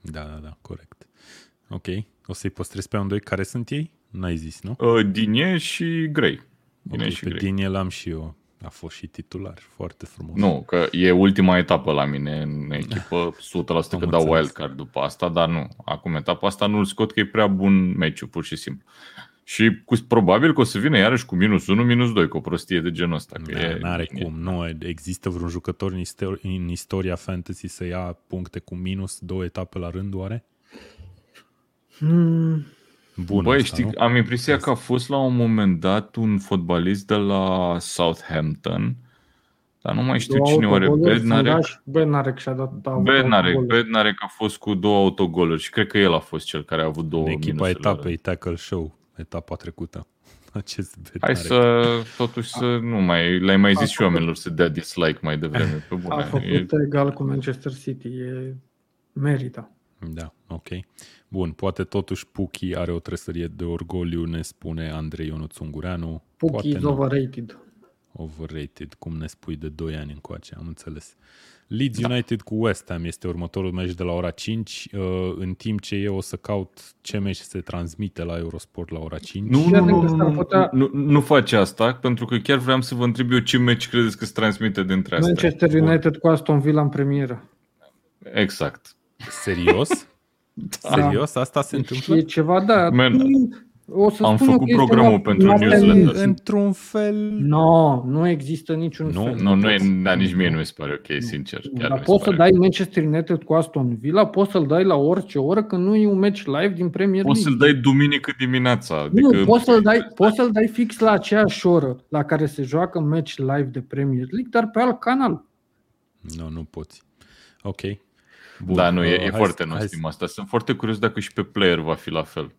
Da, da, da, corect. Ok. O să-i păstrez pe amândoi. Care sunt ei? N-ai zis, nu? Dinie și Grey. Dinie okay, și pe Grey. Dinie l-am și eu. A fost și titular, foarte frumos. Nu, că e ultima etapă la mine în echipă, 100% că dau wildcard după asta, dar nu. Acum etapa asta nu-l scot că e prea bun meciul, pur și simplu. Și cu, probabil că o să vină iarăși cu minus 1, minus 2, cu o prostie de genul ăsta. Că da, e, n-are e... cum. Nu există vreun jucător în, istor- în istoria fantasy să ia puncte cu minus două etape la rând, oare? Hmm. Bun Băi, asta, știi, nu? am impresia că a fost la un moment dat un fotbalist de la Southampton, dar nu mai știu două cine oare, Bednarek. Bednarek și-a dat Bednarek, Bednarek a fost cu două autogoluri și cred că el a fost cel care a avut două În echipa etapei Tackle Show, etapa trecută. [laughs] Acest Hai să, totuși, să nu mai, le-ai mai zis a și oamenilor să dea dislike mai devreme. Pe bune. A făcut e... egal cu Manchester City, e merită. Da, ok. Bun, poate totuși Puki are o tresărie de orgoliu, ne spune Andrei Ionuț Ungureanu. Puki is overrated. Overrated, cum ne spui de 2 ani încoace, am înțeles. Leeds da. United cu West Ham este următorul meci de la ora 5, uh, în timp ce eu o să caut ce meci se transmite la Eurosport la ora 5. Nu, nu, nu, nu, putea... nu, nu face asta, pentru că chiar vreau să vă întreb eu ce meci credeți că se transmite dintre astea. Manchester United Bun. cu Aston Villa în premieră. Exact. Serios? Da. Serios? Asta se întâmplă? E ceva, da. Man, o să am făcut programul pentru newsletter. Într-un fel... Nu, no, nu există niciun nu? fel. Nu, nu e, dar nici mie nu mi se pare ok, sincer. Chiar dar poți să dai Manchester United cu Aston Villa, poți să-l dai la orice oră, că nu e un match live din Premier League. Poți să-l dai duminică dimineața. Adică... Nu, poți să-l, dai, poți să-l dai fix la aceeași oră la care se joacă match live de Premier League, dar pe alt canal. Nu, nu poți. Ok. Bun, da, nu, e, e foarte nostim asta. Sunt foarte curios dacă și pe player va fi la fel.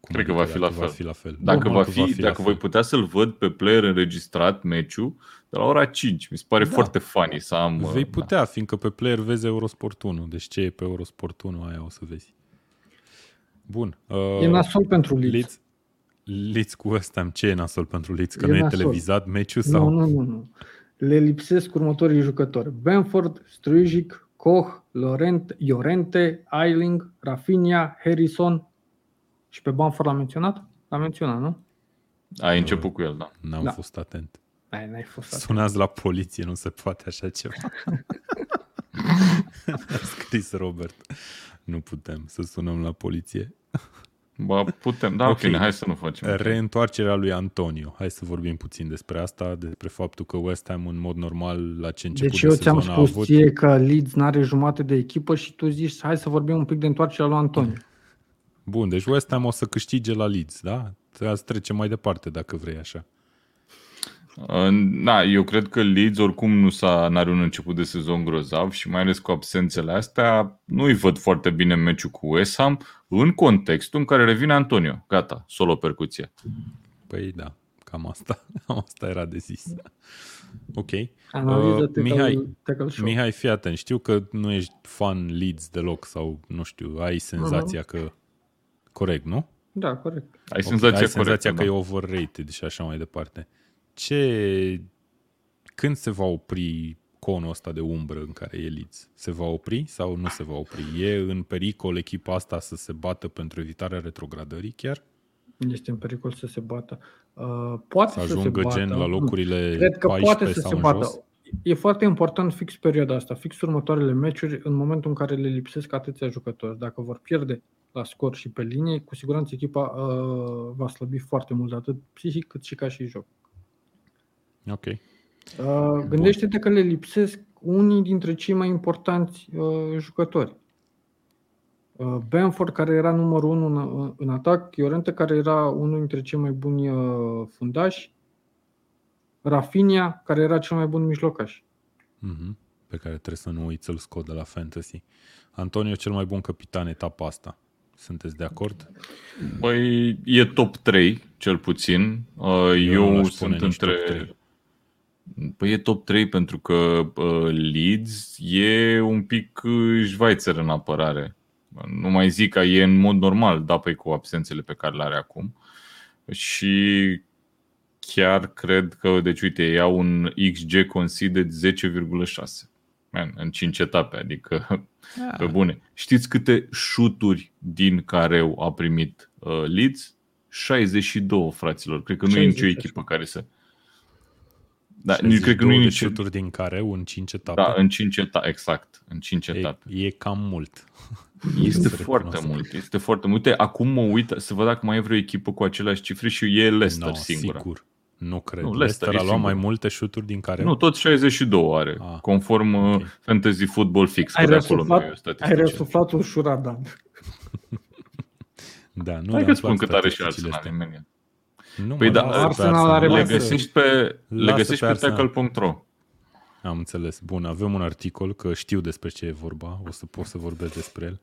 Cum Cred că va fi, la fel. va fi la fel. Dacă, va fi, va fi dacă voi putea să-l văd pe player înregistrat meciul de la ora 5, mi se pare da. foarte funny să am... Vei da. putea, da. fiindcă pe player vezi Eurosport 1. Deci ce e pe Eurosport 1, aia o să vezi. Bun. Uh, e nasol pentru Leeds. Leeds. Leeds cu ăsta, ce e nasol pentru Leeds? Că e nu nasol. e televizat meciul? Sau? Nu, nu, nu. Le lipsesc următorii jucători. Benford, Strujic, Koch, Laurent, Llorente, Eiling, Rafinha, Harrison și pe Bamford l-a menționat? L-a menționat, nu? Ai început cu el, da. N-am da. fost atent. Ai, n-ai fost atent. Sunați la poliție, nu se poate așa ceva. [laughs] [laughs] A scris Robert. Nu putem să sunăm la poliție. Ba, putem, da, okay. ok, hai să nu facem. Reîntoarcerea lui Antonio. Hai să vorbim puțin despre asta, despre faptul că West Ham în mod normal la ce început Deci eu de ți-am sezon a spus avut... ție că Leeds n-are jumate de echipă și tu zici hai să vorbim un pic de întoarcerea lui Antonio. Bun, deci West Ham o să câștige la Leeds, da? Trebuie să trecem mai departe dacă vrei așa. Da, eu cred că Leeds oricum nu s-a, n-are un început de sezon grozav și mai ales cu absențele astea, nu-i văd foarte bine meciul cu West Ham în contextul în care revine Antonio. Gata, solo percuție. Păi da, cam asta, [laughs] cam asta era de zis. Ok. Analiză Uh, tackle- Mihai, tackle show. Mihai, fii atent, știu că nu ești fan Leeds deloc sau, nu știu, ai senzația că... Corect, nu? Da, corect. Ai Ok, senzația, ai senzația corectă, că da. e overrated și așa mai departe. Ce... Când se va opri conul ăsta de umbră în care e Leeds? Se va opri sau nu se va opri? E în pericol echipa asta să se bată pentru evitarea retrogradării chiar? Este în pericol să se bată. Uh, poate Să să, ajungă se bată. gen la locurile Cred că 14 poate să sau se în bată. jos? E foarte important fix perioada asta, fix următoarele meciuri, în momentul în care le lipsesc atâția jucători. Dacă vor pierde la scor și pe linie, cu siguranță echipa uh, va slăbi foarte mult, atât psihic cât și ca și joc. Ok. Uh, gândește-te că le lipsesc unii dintre cei mai importanți uh, jucători. Uh, Benford, care era numărul 1 în, în atac, Iorente, care era unul dintre cei mai buni uh, fundași, Rafinha, care era cel mai bun mijlocaș. Mhm. Pe care trebuie să nu uiți să-l scot de la fantasy. Antonio cel mai bun capitan etapa asta. Sunteți de acord? Băi, e top 3, cel puțin. Uh, nu Eu, l-aș pune sunt nici top între... trei. Păi e top 3 pentru că uh, Leeds e un pic uh, Schweizer în apărare. Nu mai zic că e în mod normal, da, pe cu absențele pe care le are acum. Și chiar cred că, deci uite, iau un XG conceded 10,6 Man, în 5 etape, adică [laughs] pe bune. Știți câte șuturi din care a primit uh, Leeds? 62, fraților. Cred că nu e nicio 60, echipă care să... Da, nici, cred că nu e 62 de nici... șuturi din care un 5 etape. Da, în 5 etape, exact, în 5 e, etape. e cam mult. Este Să foarte recunosc. mult, este foarte mult. Uite, acum mă uit să văd dacă mai e vreo echipă cu aceleași cifre și e Leicester no, singură. Sigur. Nu cred. Nu, Nu, Leicester Leicester e a luat singur. mai multe șuturi din care... Nu, tot 62 are, Ah, conform ok. okay. Fantasy Football Fix, că Ai de acolo nu e răsuflat, ai statisticile. răsuflat ușura, Dan. Da, nu Hai le-am că spun aflat cât are și statisticile Arsenal, astea. imediat. Nu, Păi mă, da, lasă pe Arsenal are Le Lasă- găsești pe, le lasă găsești pe pe Arsenal. tackle.ro. Am înțeles. Bun, avem un articol, că știu despre ce e vorba, o să pot să vorbesc despre el.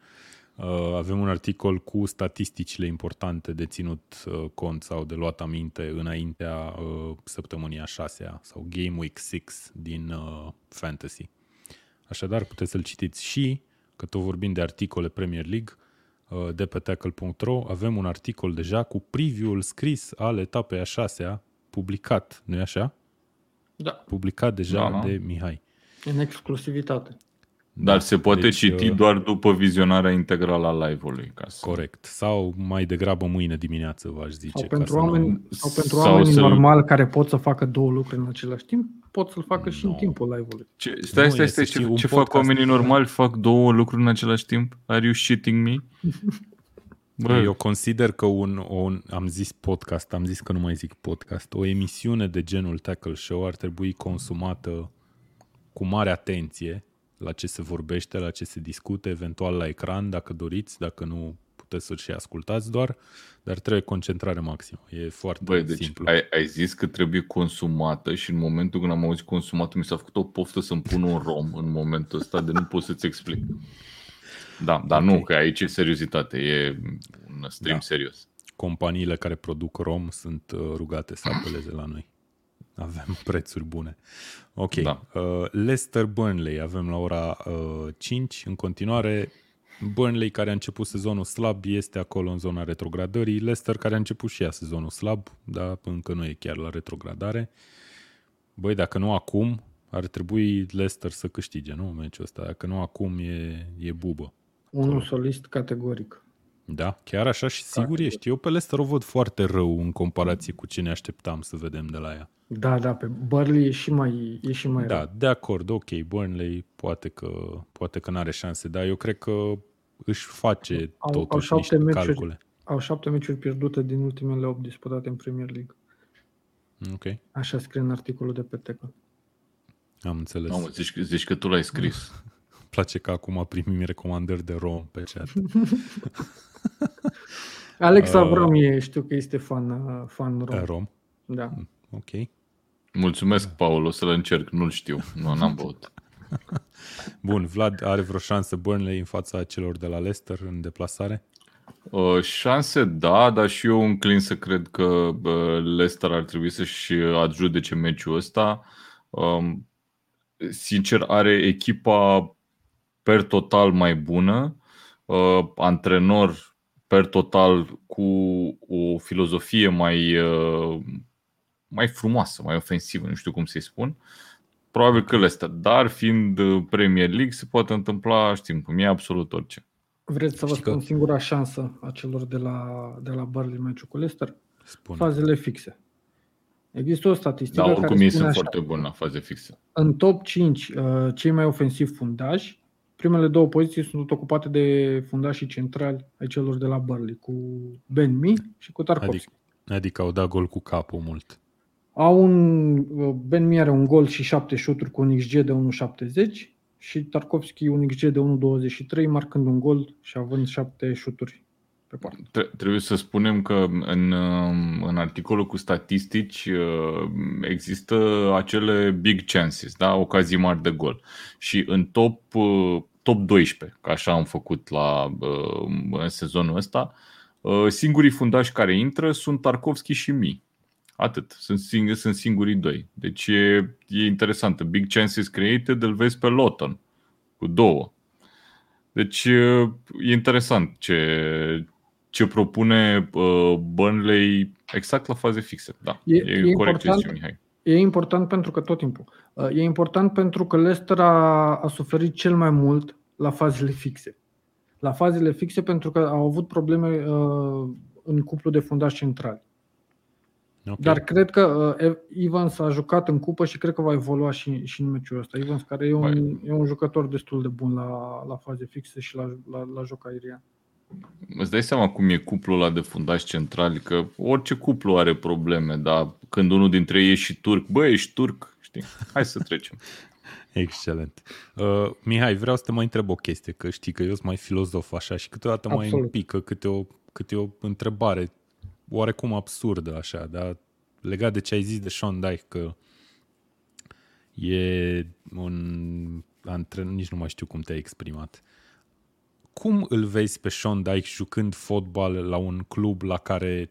Uh, avem un articol cu statisticile importante de ținut uh, cont sau de luat aminte înaintea uh, săptămânii a șasea sau Game Week 6 din uh, Fantasy. Așadar, puteți să-l citiți și, că tot vorbim de articole Premier League, uh, de pe tackle.ro, avem un articol deja cu preview-ul scris al etapei a șasea, publicat, nu-i așa? Da, Publicat deja Da, da. de Mihai. în exclusivitate. Dar se poate deci, citi uh, doar după vizionarea integrală a live-ului. Ca să... Corect. Sau mai degrabă mâine dimineață, v-aș zice. Sau ca pentru, să nu- oameni, sau pentru sau oamenii să-l- normali care pot să facă două lucruri în același timp, pot să-l facă și în No. timpul live-ului. Ce, stai, Nu, stai, e, stai, să știi, ce, un ce fac podcast- oamenii normali? Fac două lucruri în același timp? Are you shitting me? [laughs] Bă, Eu consider că un, un, am zis podcast, am zis că nu mai zic podcast, o emisiune de genul Tackle Show ar trebui consumată cu mare atenție la ce se vorbește, la ce se discute, eventual la ecran, dacă doriți, dacă nu puteți să și ascultați doar, dar trebuie concentrare maximă. E foarte Băi, deci simplu. ai, ai zis că trebuie consumată și în momentul când am auzit consumată mi s-a făcut o poftă să-mi pun un rom în momentul ăsta de nu pot să-ți explic. Da, dar Ok. nu, că aici e seriozitate, e un stream Da. serios. companiile care produc rom sunt uh, rugate să apeleze la noi. Avem [laughs] prețuri bune. Ok. Da. Uh, Leicester Burnley avem la ora uh, 5. În continuare, Burnley care a început sezonul slab este acolo în zona retrogradării. Leicester care a început și ea sezonul slab, dar încă nu e chiar la retrogradare. Băi, dacă nu acum, ar trebui Leicester să câștige, nu? Meciul ăsta. Dacă nu acum, e, e bubă. Unul solist categoric. Da, chiar așa și sigur ești. Eu pe Leicester o văd foarte rău în comparație cu ce ne așteptam să vedem de la ea. Da, da, pe Burnley e și mai, e și mai Da, rău. de acord, ok, Burnley poate că, poate că n-are șanse, dar eu cred că își face Au- totuși au șapte niște meciuri. calcule. Au șapte meciuri pierdute din ultimele 8 disputate în Premier League. Ok, Așa scrie în articolul de pe Tecă. am înțeles. Mamă, zici, zici că tu l-ai scris. Îmi [laughs] place că acum primim recomandări de rom pe chat. [laughs] Alex Uh, Avram e, știu că este fan, uh, fan rom. rom, Da. Ok. Mulțumesc, Paul, o să-l încerc, nu-l știu. Nu, n-am [laughs] băut. Bun, Vlad are vreo șansă Burnley în fața celor de la Leicester în deplasare? Uh, șanse da, dar și eu înclin să cred că uh, Leicester ar trebui să-și adjudece meciul ăsta. Um, sincer, are echipa per total mai bună, uh, antrenor per total cu o filozofie mai, uh, mai frumoasă, mai ofensivă, nu știu cum să-i spun. Probabil că Leicester, dar fiind uh, Premier League se poate întâmpla, știm cum e, absolut orice. Vreți să vă Știi că- spun singura șansă a celor de la, de la Burnley meciul cu Leicester? Spune. Fazele fixe. Există o statistică Dar oricum care ei spune sunt așa. foarte buni la faze fixe. În top 5, uh, cei mai ofensivi fundași, primele două poziții sunt ocupate de fundașii centrali ai celor de la Burnley, cu Ben Mi și cu Tarkovsky. Adică, adică au dat gol cu capul mult. Au un, uh, Ben Mi are un gol și 7 șuturi cu un XG de 1.70 și Tarkovsky un XG de 1.23, marcând un gol și având 7 șuturi pe poartă. Tre- Trebuie să spunem că în, um, în articolul cu statistici uh, există acele big chances, da? ocazii mari de gol. Și în top, uh, top 12, că așa am făcut la, uh, în sezonul ăsta, uh, singurii fundași care intră sunt Tarkovski și Mi. Atât. Sunt, sing- sunt singurii doi. Deci e, e interesantă. Big chances created îl vezi pe Lawton cu două. Deci e e interesant ce, ce propune uh, Burnley exact la faze fixe. Da, E- e, e e corect ce important- zice Mihai. E important pentru că tot timpul. uh, E important pentru că Leicester a, a suferit cel mai mult la fazele fixe. La fazele fixe pentru că au avut probleme uh, în cuplu de fundași centrali. Okay. Dar cred că uh, Evans a jucat în cupă și cred că va evolua și, și în meciul ăsta. Evans care e un, e un jucător destul de bun la, la faze fixe și la, la, la joc aerian. Îți dai seama cum e cuplul ăla de fundași centrali, că orice cuplu are probleme, dar când unul dintre ei e și turc, bă, ești turc, știi, hai să trecem. [laughs] Excelent. Uh, Mihai, vreau să te mai întreb o chestie, că știi că eu sunt mai filozof așa și câteodată mai Absolut. împică câte o, câte o întrebare oarecum absurdă așa, dar legat de ce ai zis de Sean Dyche, că e un antrenor, nici nu mai știu cum te-ai exprimat. Cum îl vezi pe Sean Dyche jucând fotbal la un club la care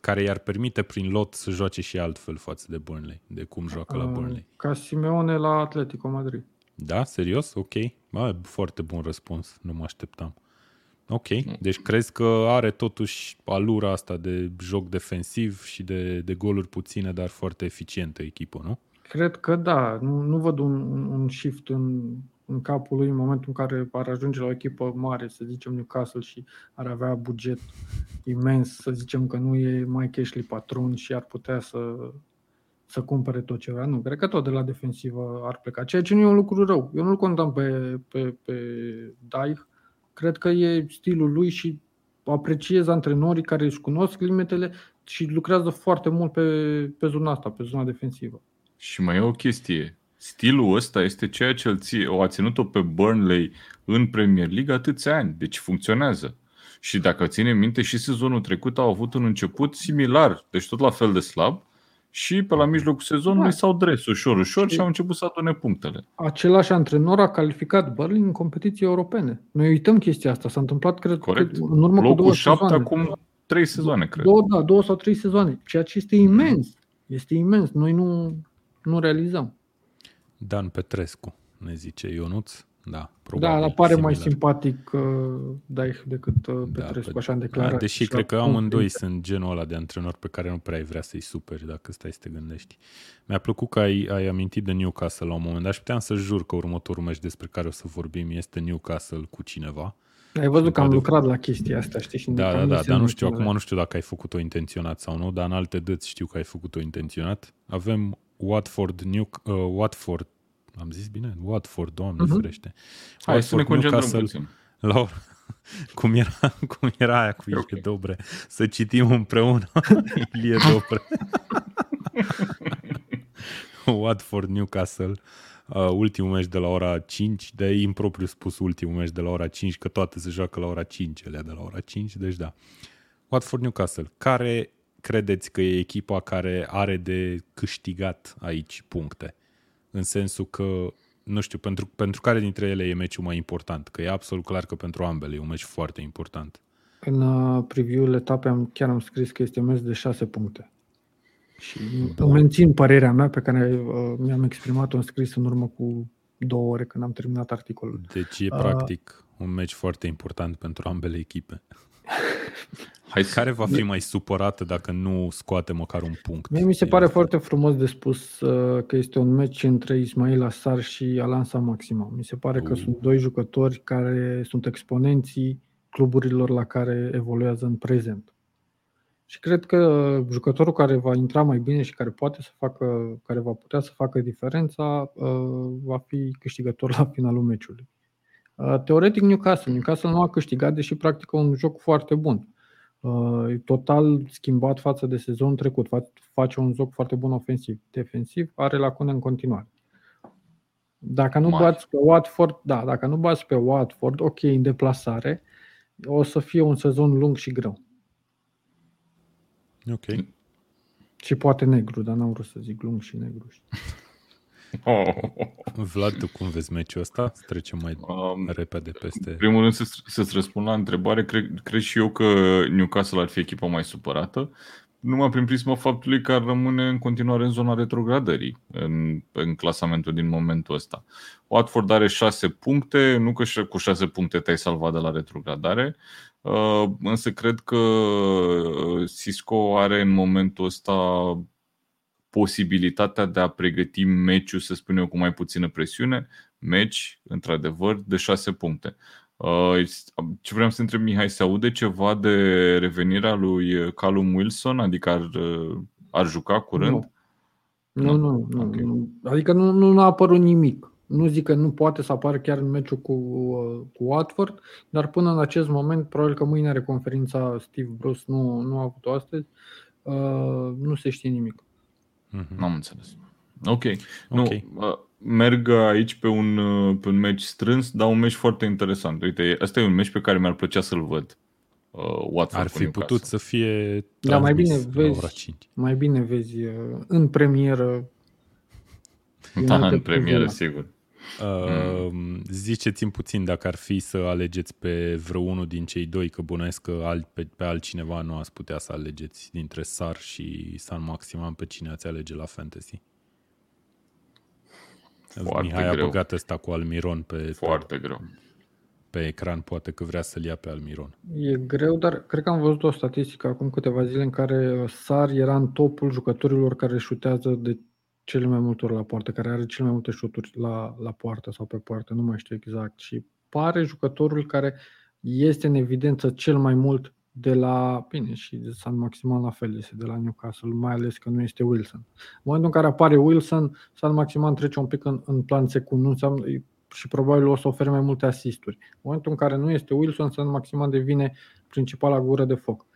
care i-ar permite prin lot să joace și altfel față de Burnley, de cum joacă la Uh, Burnley. Ca Simeone la Atletico Madrid. Da? Serios? Ok. Ba, foarte bun răspuns. Nu mă așteptam. Ok. Deci crezi că are totuși alura asta de joc defensiv și de, de goluri puține, dar foarte eficientă echipă, nu? Cred că da. Nu, nu văd un, un, un shift în, în capul lui în momentul în care ar ajunge la o echipă mare, să zicem Newcastle, și ar avea buget imens, să zicem că nu e Mike Ashley patron și ar putea să, să cumpere tot ce vrea. Nu, cred că tot de la defensivă ar pleca. Ceea ce nu e un lucru rău. Eu nu-l condamn pe, pe, pe Daich. Cred că e stilul lui și apreciez antrenorii care își cunosc limitele și lucrează foarte mult pe, pe zona asta, pe zona defensivă. Și mai e o chestie. Stilul ăsta este ceea ce îl ție, o a ținut-o pe Burnley în Premier League atâția ani. Deci funcționează. Și dacă ține minte, și sezonul trecut au avut un început similar, deci tot la fel de slab, și pe la mijlocul sezonului Da. s-au dres ușor, ușor Și- și au început să adune punctele. Același antrenor a calificat Burnley în competiții europene. Noi uităm chestia asta. S-a întâmplat, cred, Corect. cred, în urmă cu Locul două 7 sezoane. acum 3 sezoane, cred. Două, da, două sau trei sezoane. Ceea ce este imens. Este imens. Noi nu, nu realizăm. Dan Petrescu, ne zice Ionuț. Da, Da, probabil. dar pare mai similar. simpatic uh, Daich decât uh, Da, Petrescu, pe- așa în Da, declarație. deși Și cred că acum- amândoi sunt genul ăla de antrenor pe care nu prea ai vrea să-i superi dacă stai să te gândești. Mi-a plăcut că ai, ai amintit de Newcastle la un moment dat și puteam să jur că următorul meci despre care o să vorbim este Newcastle cu cineva. Ai văzut că am lucrat la chestia asta, știi? Și da, da, da, dar nu știu, acum nu știu dacă ai făcut-o intenționat sau nu, dar în alte dăți știu că ai făcut-o intenționat. Avem Watford, New, uh, Watford, am zis bine? Watford, doamne uh-huh. ferește. Hai Watford, să ne concentrăm puțin. La, [laughs] cum era, cum era aia cu Ilie okay. Dobre, să citim împreună [laughs] Ilie Dobre. [laughs] Watford, Newcastle, uh, ultimul meci de la ora 5, de impropriu spus ultimul meci de la ora 5, că toate se joacă la ora 5, ele de la ora 5, deci da. Watford, Newcastle, care credeți că e echipa care are de câștigat aici puncte? În sensul că nu știu, pentru, pentru care dintre ele e meciul mai important? Că e absolut clar că pentru ambele e un meci foarte important. În uh, preview-ul etapei am, chiar am scris că este meci de șase puncte. Și Bun. mențin părerea mea pe care uh, mi-am exprimat-o în scris în urmă cu două ore când am terminat articolul. Deci e uh, practic un meci foarte important pentru ambele echipe. [laughs] Hai care va fi mai supărată dacă nu scoate măcar un punct? Mie mi se pare foarte frumos de spus uh, că este un meci între Ismail Asar și Alansa Maxima. Mi se pare uh. că sunt doi jucători care sunt exponenții cluburilor la care evoluează în prezent. Și cred că jucătorul care va intra mai bine și care poate să facă, care va putea să facă diferența, uh, va fi câștigător la finalul meciului. Uh, teoretic Newcastle. Newcastle nu a câștigat, deși practică un joc foarte bun. Uh, total schimbat față de sezon trecut. Face un joc foarte bun ofensiv. Defensiv are lacune în continuare. Dacă nu bați pe Watford, da, dacă nu bați pe Watford, ok, în deplasare, o să fie un sezon lung și greu. Ok. Și poate negru, dar n-am vrut să zic lung și negru. [laughs] Oh. Vlad, tu cum vezi meciul ăsta? Să trecem mai um, repede peste... În primul rând, să, să-ți răspund la întrebare, cred, cred și eu că Newcastle ar fi echipa mai supărată, numai prin prisma faptului că ar rămâne în continuare în zona retrogradării în, în clasamentul din momentul ăsta. Watford are 6 puncte, nu că cu 6 puncte te-ai salvat de la retrogradare, uh, însă cred că Cisco are în momentul ăsta posibilitatea de a pregăti meciul, să spun eu, cu mai puțină presiune, meci, într-adevăr, de șase puncte. Uh, ce vreau să întreb, Mihai, se aude ceva de revenirea lui Callum Wilson? Adică ar, uh, ar juca curând? Nu, nu, nu. Okay. nu. Adică nu, nu a apărut nimic. Nu zic că nu poate să apară chiar în meciul cu, uh, cu Watford, dar până în acest moment, probabil că mâine are conferința Steve Bruce, nu, nu a avut-o astăzi, uh, nu se știe nimic. Mm-hmm. N-am înțeles. Ok. okay. Nu, merg aici pe un, pe un match strâns, dar un match foarte interesant. Uite, ăsta e un match pe care mi-ar plăcea să-l văd. Uh, Watford Ar fi putut să fie da, mai bine vezi, mai bine vezi uh, în premieră. Da, în premieră, sigur. Uh, mm. Ziceți-mi puțin dacă ar fi să alegeți pe vreunul din cei doi, că bănuiesc că alt, pe, pe altcineva nu ați putea să alegeți dintre Sar și San Maximan pe cine ați alege la Fantasy. Foarte Mihai greu. a băgat ăsta cu Almiron pe, Foarte pe, greu. pe ecran, poate că vrea să-l ia pe Almiron. E greu, dar cred că am văzut o statistică acum câteva zile în care Sar era în topul jucătorilor care șutează de cele mai multe ori la poartă, care are cele mai multe șuturi la, la poartă sau pe poartă, nu mai știu exact. Și pare jucătorul care este în evidență cel mai mult de la, bine, și de San Maximan la fel este de la Newcastle, mai ales că nu este Wilson. În momentul în care apare Wilson, San Maximan trece un pic în, în plan secund, nu înseamnă, și probabil o să ofere mai multe asisturi. În momentul în care nu este Wilson, San Maximan devine principala gură de foc.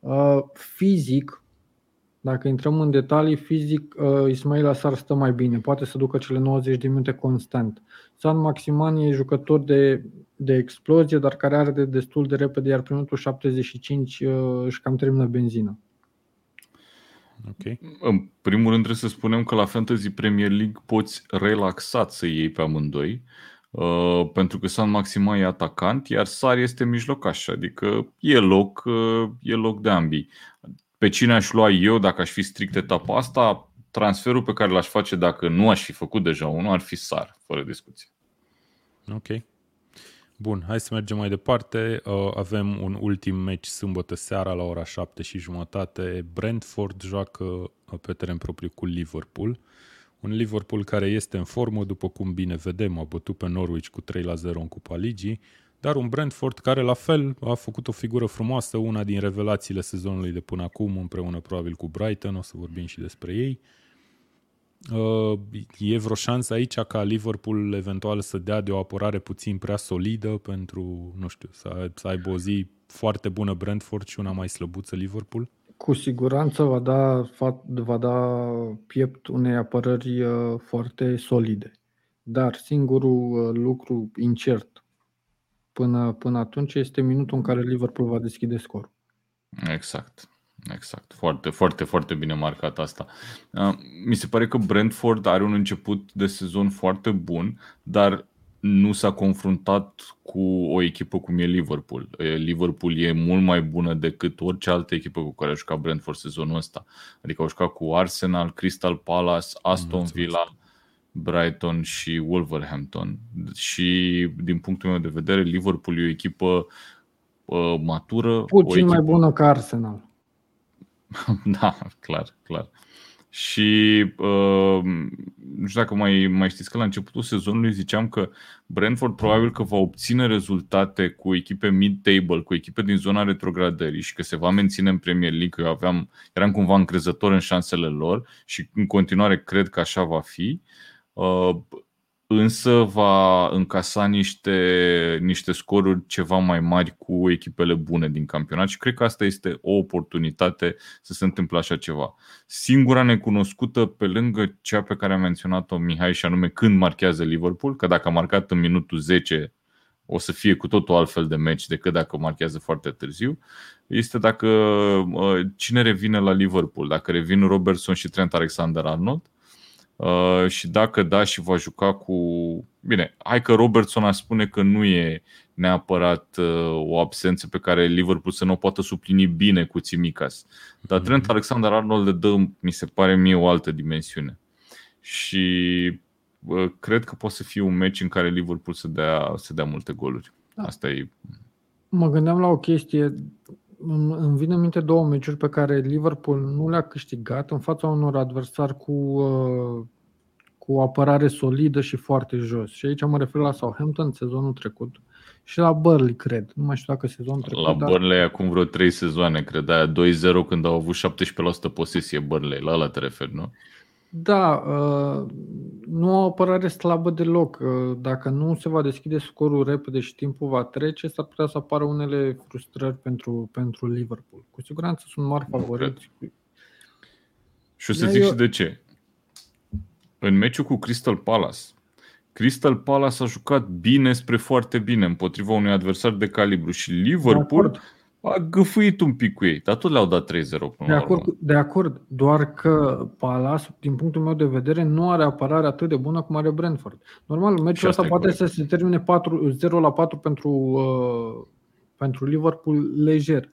Uh, fizic, dacă intrăm în detalii, fizic, uh, Ismail Asar stă mai bine, poate să ducă cele 90 de minute constant. San Maximan e jucător de, de explozie, dar care are de destul de repede, iar prin minutul 75 uh, își cam termină benzina. Okay. În primul rând trebuie să spunem că la Fantasy Premier League poți relaxat să iei pe amândoi, uh, pentru că San Maximan e atacant, iar Sar este mijlocaș, adică e loc, uh, e loc de ambii pe cine aș lua eu dacă aș fi strict etapa asta, transferul pe care l-aș face dacă nu aș fi făcut deja unul ar fi Sar, fără discuție. Ok. Bun, hai să mergem mai departe. Uh, avem un ultim meci sâmbătă seara la ora 7 și jumătate. Brentford joacă uh, pe teren propriu cu Liverpool. Un Liverpool care este în formă, după cum bine vedem, a bătut pe Norwich cu 3 la 0 în Cupa Ligii, dar un Brentford care la fel a făcut o figură frumoasă, una din revelațiile sezonului de până acum, împreună probabil cu Brighton, o să vorbim și despre ei. Uh, e vreo șansă aici ca Liverpool eventual să dea de o apărare puțin prea solidă pentru, nu știu, să, să aibă o zi foarte bună Brentford și una mai slăbuță Liverpool? Cu siguranță va da, va da piept unei apărări uh, foarte solide. Dar singurul uh, lucru incert până, până atunci este minutul în care Liverpool va deschide scorul. Exact. Exact. Foarte, foarte, foarte bine marcat asta. Uh, mi se pare că Brentford are un început de sezon foarte bun, dar nu s-a confruntat cu o echipă cum e Liverpool. Liverpool e mult mai bună decât orice altă echipă cu care a jucat Brentford sezonul ăsta. Adică au jucat cu Arsenal, Crystal Palace, Aston Villa, Brighton și Wolverhampton. Și din punctul meu de vedere, Liverpool e o echipă uh, matură. Puțin o echipă... mai bună ca Arsenal. [laughs] da, clar, clar. Și uh, nu știu dacă mai, mai știți că la începutul sezonului ziceam că Brentford probabil că va obține rezultate cu echipe mid-table, cu echipe din zona retrogradării și că se va menține în Premier League. Eu aveam, eram cumva încrezător în șansele lor și în continuare cred că așa va fi. Uh, însă va încasa niște, niște scoruri ceva mai mari cu echipele bune din campionat și cred că asta este o oportunitate să se întâmple așa ceva. Singura necunoscută pe lângă cea pe care a menționat-o Mihai și anume când marchează Liverpool, că dacă a marcat în minutul 10 o să fie cu totul altfel de meci decât dacă marchează foarte târziu, este dacă uh, cine revine la Liverpool, dacă revin Robertson și Trent Alexander-Arnold, Uh, și dacă da și va juca cu... Bine, hai că Robertson a spune că nu e neapărat uh, o absență pe care Liverpool să nu o poată suplini bine cu Tsimikas. Dar mhm. Trent Alexander-Arnold le dă, mi se pare mie, o altă dimensiune. Și uh, cred că poate să fie un meci în care Liverpool să dea, să dea multe goluri. Da. Asta e... Mă gândeam la o chestie îmi vine în minte două meciuri pe care Liverpool nu le-a câștigat în fața unor adversari cu, uh, cu o apărare solidă și foarte jos. Și aici mă refer la Southampton sezonul trecut și la Burnley, cred. Nu mai știu dacă sezonul trecut. La Burnley dar... acum vreo 3 sezoane, cred, aia 2-0 când au avut 17% posesie Burnley. La ăla te referi, nu? Da, uh, nu o apărare slabă deloc. Uh, dacă nu se va deschide scorul repede și timpul va trece, s-ar putea să apară unele frustrări pentru, pentru Liverpool. Cu siguranță sunt mari favoriți. Și o să zic eu... și de ce. În meciul cu Crystal Palace, Crystal Palace a jucat bine spre foarte bine împotriva unui adversar de calibru și Liverpool a găfuit un pic cu ei, dar tot le-au dat 3-0 până de acord, de acord, doar că Palace, din punctul meu de vedere, nu are apărare atât de bună cum are Brentford. Normal, meciul ăsta poate corect. să se termine 4, 0 la 4 pentru, uh, pentru Liverpool lejer.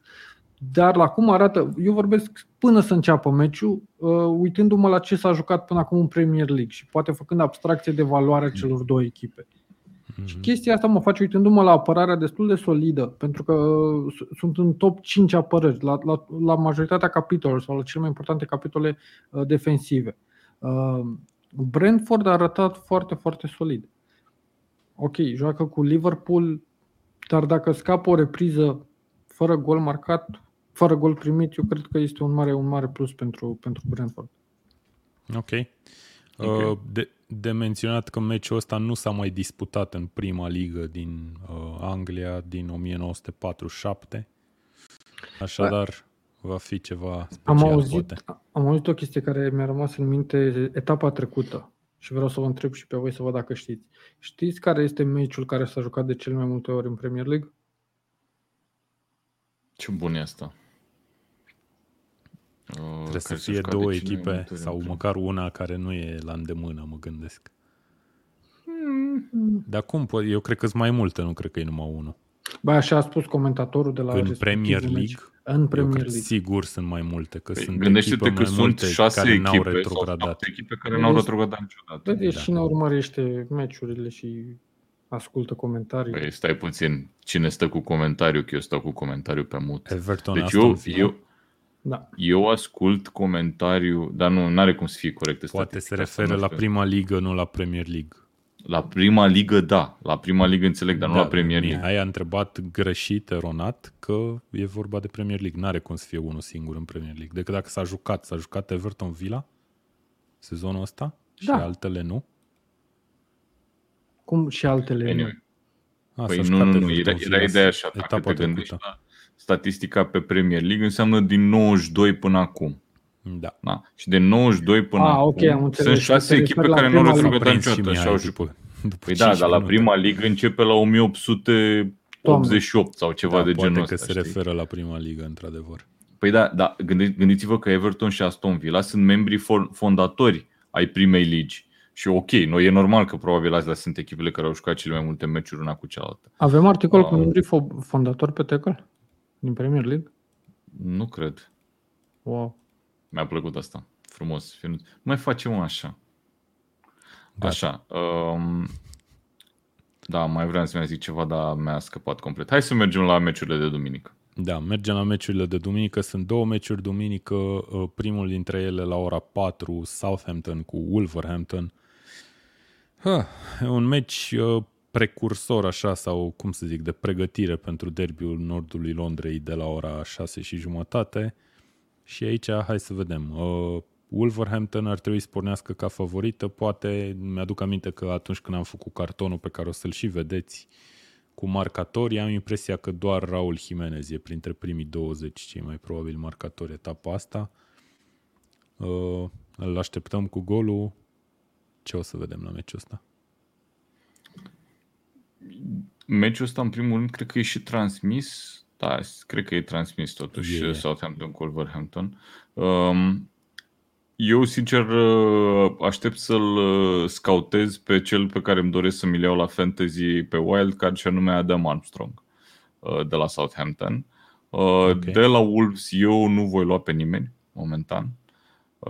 Dar la cum arată, eu vorbesc până să înceapă meciul, uh, uitându-mă la ce s-a jucat până acum în Premier League și poate făcând abstracție de valoarea celor două echipe. Și mhm. chestia asta mă face uitându-mă la apărarea destul de solidă, pentru că uh, sunt în top 5 apărări, la, la, la majoritatea capitolelor sau la cele mai importante capitole uh, defensive. Uh, Brentford a arătat foarte, foarte solid. Ok, joacă cu Liverpool, dar dacă scapă o repriză fără gol marcat, fără gol primit, eu cred că este un mare, un mare plus pentru, pentru Brentford. Ok. Okay. Uh, de, de menționat că meciul ăsta nu s-a mai disputat în prima ligă din uh, Anglia din 1947. Așadar, ba, va fi ceva special, am auzit, poate. Am auzit o chestie care mi-a rămas în minte etapa trecută și vreau să vă întreb și pe voi să văd dacă știți. Știți care este meciul care s-a jucat de cel mai multe ori în Premier League? Ce bun e asta! Trebuie să fie două echipe sau măcar una care nu e la îndemână, mă gândesc. Mm. Dar cum? Eu cred că sunt mai multe, nu cred că e numai unul. Ba, așa a spus comentatorul de la În Premier League? În Premier League. sigur sunt mai multe, că păi, sunt gândește-te că sunt șase care echipe n-au retrogradat. Sau echipe care n-au retrogradat niciodată. Vedeți, da. cine urmărește meciurile și ascultă comentarii. Păi stai puțin, cine stă cu comentariu, că eu stau cu comentariu pe mut. Everton deci eu, eu, da. Eu ascult comentariu, dar nu are cum să fie corect. Poate se referă la prima ligă, nu la Premier League. La prima ligă, da. La prima ligă înțeleg, dar da, nu la Premier League. Mihai a întrebat greșit, eronat, că e vorba de Premier League. N-are cum să fie unul singur în Premier League. Decât dacă s-a jucat. S-a jucat Everton Villa sezonul ăsta și da. altele nu. Cum și altele anyway. nu? A, păi nu, nu, nu, era, era ideea așa. Dacă te gândești la statistica pe Premier League, înseamnă din 92 până acum. Da. da. Și de 92 până ah, acum okay, am sunt șase echipe care nu au retrogătat niciodată și au jucat. Păi da, dar la prima ligă începe la 1888 sau ceva da, de genul ăsta. că se știi? referă la prima ligă, într-adevăr. Păi da, da gândiți-vă că Everton și Aston Villa sunt membrii fondatori ai primei ligi. Și ok, noi e normal că probabil astea sunt echipele care au jucat cele mai multe meciuri una cu cealaltă. Avem articol uh, cu membrii fondatori pe Tackle? Din Premier League? Nu cred. Wow. Mi-a plăcut asta. Frumos. Nu mai facem așa. Gata. Așa. Um, da, mai vreau să mai zic ceva, dar mi-a scăpat complet. Hai să mergem la meciurile de duminică. Da, mergem la meciurile de duminică. Sunt două meciuri duminică. Uh, primul dintre ele la ora 4, Southampton cu Wolverhampton. Ha, un meci uh, precursor așa sau cum să zic, de pregătire pentru derbiul nordului Londrei de la ora 6 și jumătate. Și aici hai să vedem. Uh, Wolverhampton ar trebui să pornească ca favorită. Poate mi-aduc aminte că atunci când am făcut cartonul pe care o să-l și vedeți cu marcatori, am impresia că doar Raul Jimenez e printre primii 20 cei mai probabil marcatori etapa asta. Uh, îl așteptăm cu golul. Ce o să vedem la meciul ăsta? Meciul ăsta, în primul rând, cred că e și transmis. Da, cred că e transmis totuși e. Southampton cu Wolverhampton. Um, eu, sincer, uh, aștept să-l uh, scautez pe cel pe care îmi doresc să mi iau la fantasy pe Wildcard și anume Adam Armstrong uh, de la Southampton. Okay. De la Wolves eu nu voi lua pe nimeni momentan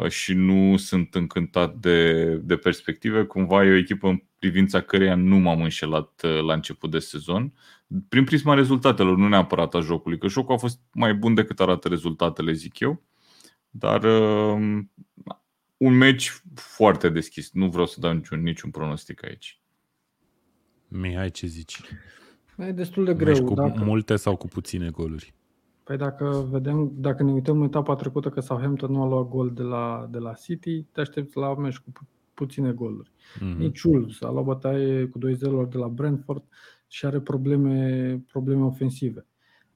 și nu sunt încântat de, de perspective. Cumva e o echipă în privința căreia nu m-am înșelat la început de sezon. Prin prisma rezultatelor, nu neapărat a jocului, că jocul a fost mai bun decât arată rezultatele, zic eu. Dar uh, un meci foarte deschis. Nu vreau să dau niciun, niciun pronostic aici. Mihai, ce zici? E destul de greu. cu dacă... multe sau cu puține goluri? Păi dacă vedem, dacă ne uităm în etapa trecută că Southampton nu a luat gol de la, de la City, te aștepți la meci cu pu- puține goluri. Mm-hmm. Nici Wolves a luat bătaie cu 2-0 de la Brentford și are probleme, probleme ofensive.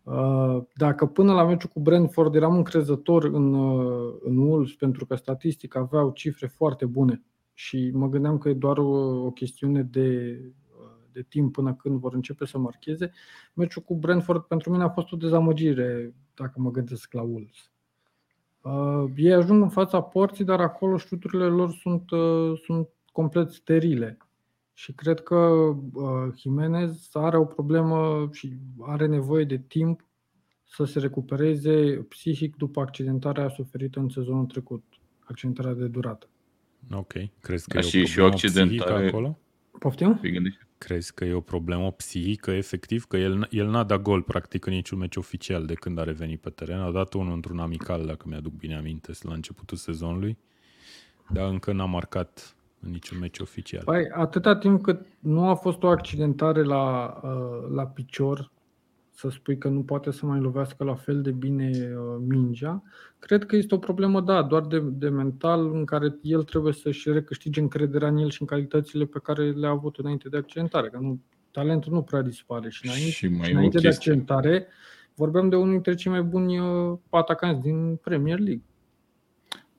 Uh, dacă până la meciul cu Brentford eram încrezător în, uh, în Wolves pentru că statistic aveau cifre foarte bune și mă gândeam că e doar o, o chestiune de, uh, de timp până când vor începe să marcheze, meciul cu Brentford pentru mine a fost o dezamăgire dacă mă gândesc la Wolves. Uh, ei ajung în fața porții, dar acolo șuturile lor sunt, uh, sunt complet sterile. Și cred că uh, Jimenez are o problemă și are nevoie de timp să se recupereze psihic după accidentarea suferită în sezonul trecut, accidentarea de durată. Ok. Crezi că da, e și, o și o accidentare acolo? Poftim? Crezi că e o problemă psihică, efectiv? Că el, el n-a dat gol practic în niciun meci oficial de când a revenit pe teren. A dat unul într-un amical, dacă mi-aduc bine aminte, la începutul sezonului, dar încă n-a marcat în niciun meci oficial. Păi, atâta timp cât nu a fost o accidentare la, uh, la picior, să spui că nu poate să mai lovească la fel de bine uh, mingea, cred că este o problemă, da, doar de, de mental, în care el trebuie să-și recâștige încrederea în el și în calitățile pe care le-a avut înainte de accidentare, că nu, talentul nu prea dispare. Și înainte, și mai și înainte de accidentare vorbeam de unul dintre cei mai buni uh, atacanți din Premier League.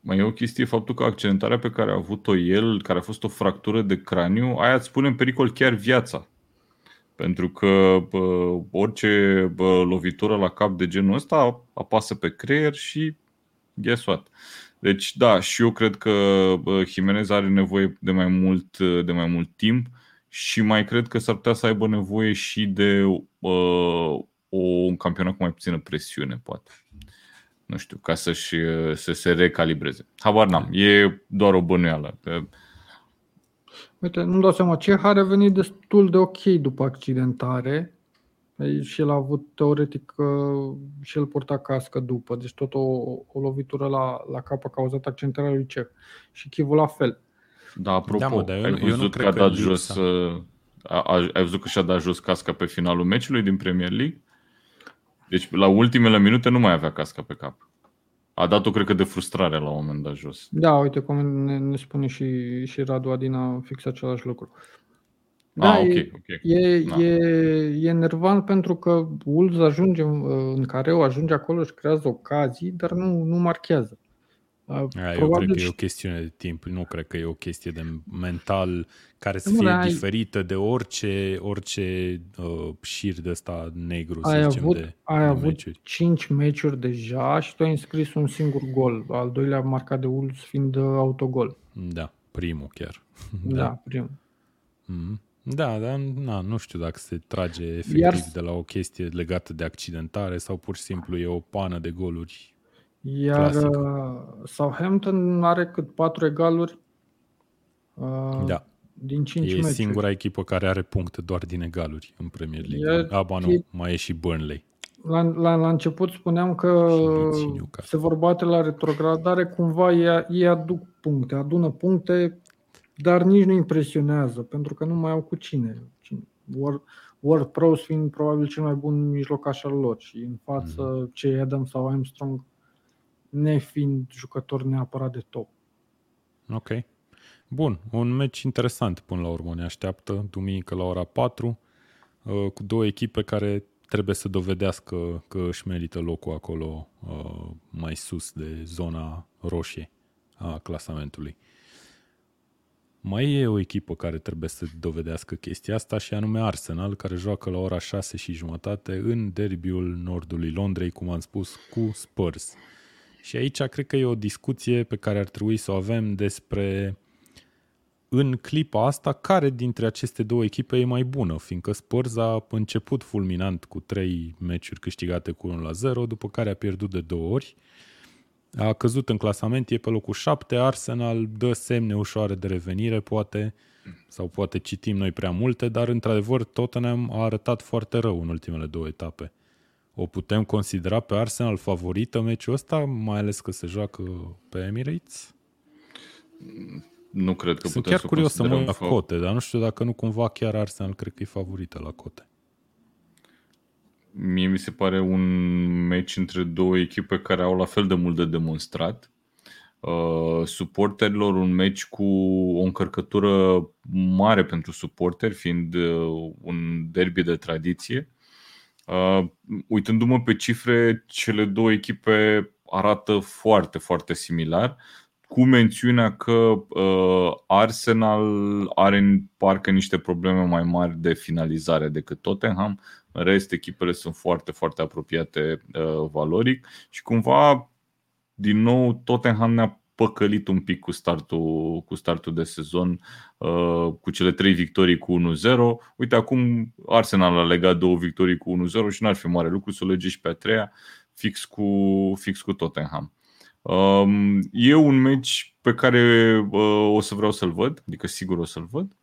Mai e o chestie faptul că accidentarea pe care a avut-o el, care a fost o fractură de craniu, aia îți pune în pericol chiar viața. Pentru că bă, orice bă, lovitură la cap de genul ăsta apasă pe creier și guess what? Deci da, și eu cred că bă, Jimenez are nevoie de mai mult, de mai mult timp și mai cred că s-ar putea să aibă nevoie și de bă, o, un campionat cu mai puțină presiune, poate nu știu, ca să-și, să se recalibreze. Habar n-am, e doar o bănuială. Uite, nu dau seama, ce a revenit destul de ok după accidentare și el a avut teoretic și el porta cască după, deci tot o, o lovitură la, la cap a cauzat accidentarea lui Ceh și Chivul la fel. Da, apropo, da, mă, dar eu, ai văzut eu nu că a dat jos, a, a, ai văzut că și-a dat jos casca pe finalul meciului din Premier League? Deci la ultimele minute nu mai avea casca pe cap. A dat-o, cred că, de frustrare la un moment dat jos. Da, uite cum ne, ne spune și, și Radu Adina fix același lucru. Da, ah, okay, okay. E, da. e, e nervant pentru că Wolves ajunge în careu, ajunge acolo și creează ocazii, dar nu, nu marchează. A, eu cred că e o chestiune de timp, nu cred că e o chestie de mental care să fie ai, diferită de orice, orice uh, șir de ăsta negru, ai să zicem, avut, de, ai de avut meciuri. 5 meciuri deja și tu ai înscris un singur gol, al doilea marcat de Wolves fiind uh, autogol. Da, primul chiar. Da, [laughs] da primul. Mm-hmm. Da, dar na, nu știu dacă se trage efectiv Iar... de la o chestie legată de accidentare sau pur și simplu e o pană de goluri Iar clasică. Uh, Southampton are cât patru egaluri uh, da. din 5 e meciuri. singura echipă care are puncte doar din egaluri în Premier League. Iar Aba nu, e... mai e și Burnley. La, la, la început spuneam că se vor bate la retrogradare, cumva ei, ei aduc puncte, adună puncte dar nici nu impresionează, pentru că nu mai au cu cine. Word, Word Pros fiind probabil cel mai bun mijlocaș al lor și în față mm. ce Adam sau Armstrong nefiind jucători neapărat de top. Ok. Bun, un meci interesant până la urmă ne așteaptă, duminică la ora 4, uh, cu două echipe care trebuie să dovedească că își merită locul acolo uh, mai sus de zona roșie a clasamentului. Mai e o echipă care trebuie să dovedească chestia asta și anume Arsenal, care joacă la ora 6 și jumătate în derbiul nordului Londrei, cum am spus, cu Spurs. Și aici cred că e o discuție pe care ar trebui să o avem despre în clipa asta, care dintre aceste două echipe e mai bună, fiindcă Spurs a început fulminant cu trei meciuri câștigate cu 1 la 0, după care a pierdut de două ori a căzut în clasament, e pe locul 7, Arsenal dă semne ușoare de revenire, poate, sau poate citim noi prea multe, dar într-adevăr Tottenham a arătat foarte rău în ultimele două etape. O putem considera pe Arsenal favorită meciul ăsta, mai ales că se joacă pe Emirates? Nu cred că Sunt putem chiar să curios să mă la cote, dar nu știu dacă nu cumva chiar Arsenal cred că e favorită la cote. Mie mi se pare un meci între două echipe care au la fel de mult de demonstrat. Uh, suporterilor un meci cu o încărcătură mare pentru suporteri, fiind uh, un derby de tradiție. Uh, uitându-mă pe cifre, cele două echipe arată foarte, foarte similar, cu mențiunea că uh, Arsenal are în parcă niște probleme mai mari de finalizare decât Tottenham, în rest, echipele sunt foarte, foarte apropiate uh, valoric și cumva, din nou, Tottenham ne-a păcălit un pic cu startul, cu startul de sezon, uh, cu cele trei victorii cu 1-0. Uite, acum Arsenal a legat două victorii cu 1-0 și n-ar fi mare lucru să o lege și pe a treia, fix cu, fix cu Tottenham. Um, e un meci pe care uh, o să vreau să-l văd, adică sigur o să-l văd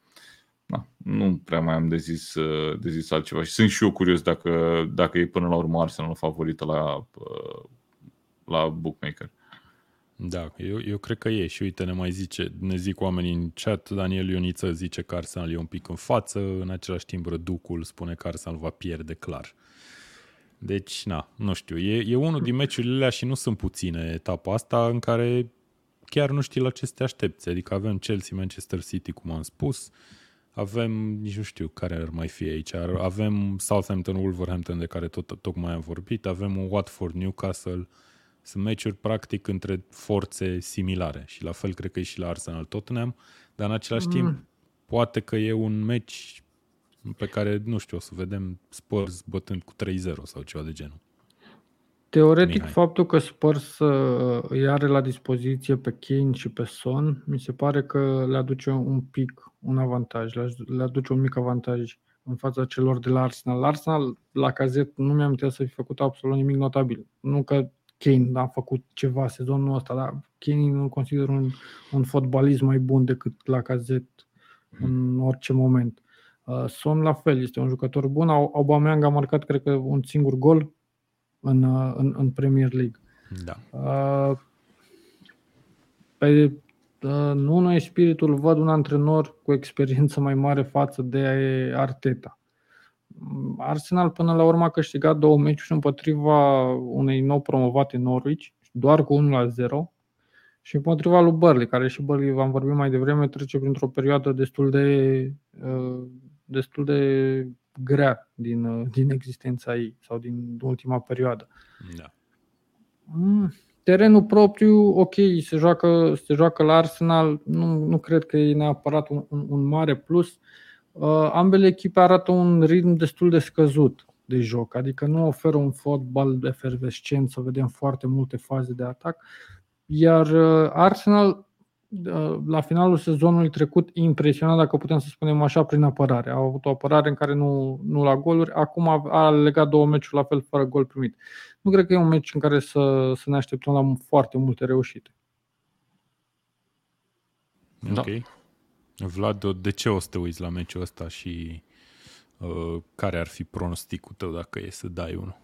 na, nu prea mai am de zis, uh, de zis altceva și sunt și eu curios dacă, dacă e până la urmă Arsenal favorită la, uh, la bookmaker. Da, eu, eu cred că e și uite ne mai zice, ne zic oamenii în chat, Daniel Ioniță zice că Arsenal e un pic în față, în același timp Răducul spune că Arsenal va pierde clar. Deci, na, nu știu, e, e unul din meciurile alea și nu sunt puține etapa asta în care chiar nu știi la ce să te aștepți. Adică avem Chelsea, Manchester City, cum am spus, uh, avem, nici nu știu care ar mai fi aici, avem Southampton, Wolverhampton de care tot, tocmai am vorbit, avem un Watford, Newcastle, sunt meciuri practic între forțe similare și la fel cred că e și la Arsenal Tottenham, dar în același mm. timp poate că e un meci pe care, nu știu, o să vedem Spurs bătând cu 3-0 sau ceva de genul. Teoretic, Mihai. faptul că Spurs uh, îi are la dispoziție pe Kane și pe Son, mi se pare că le aduce un pic un avantaj, le aduce un mic avantaj în fața celor de la Arsenal. La Arsenal, la cazet, nu mi-am să fi făcut absolut nimic notabil. Nu că Kane a făcut ceva sezonul ăsta, dar Kane nu consider un, un fotbalist mai bun decât la cazet în orice moment. Uh, Son la fel, este un jucător bun. Aubameyang a marcat, cred că, un singur gol în, uh, în, în Premier League. Da. Uh, pe nu nu e spiritul, văd un antrenor cu experiență mai mare față de Arteta. Arsenal până la urmă a câștigat două meciuri împotriva unei nou promovate Norwich, doar cu 1 la 0, și împotriva lui Burnley, care și Burnley, v-am vorbit mai devreme, trece printr-o perioadă destul de, uh, destul de grea din, uh, din existența ei sau din ultima perioadă. Da. Mm, terenul propriu, ok, se joacă, se joacă la Arsenal, nu, nu cred că e neapărat un, un, un mare plus. Uh, ambele echipe arată un ritm destul de scăzut de joc, adică nu oferă un fotbal efervescent, să vedem foarte multe faze de atac, iar uh, Arsenal uh, la finalul sezonului trecut impresionat, dacă putem să spunem așa, prin apărare. Au avut o apărare în care nu, nu la goluri, acum a, a legat două meciuri la fel fără gol primit. Nu cred că e un meci în care să, să ne așteptăm la foarte multe reușite. Ok. Da. Vlad, de ce o să te uiți la meciul ăsta și uh, care ar fi pronosticul tău dacă e să dai unul?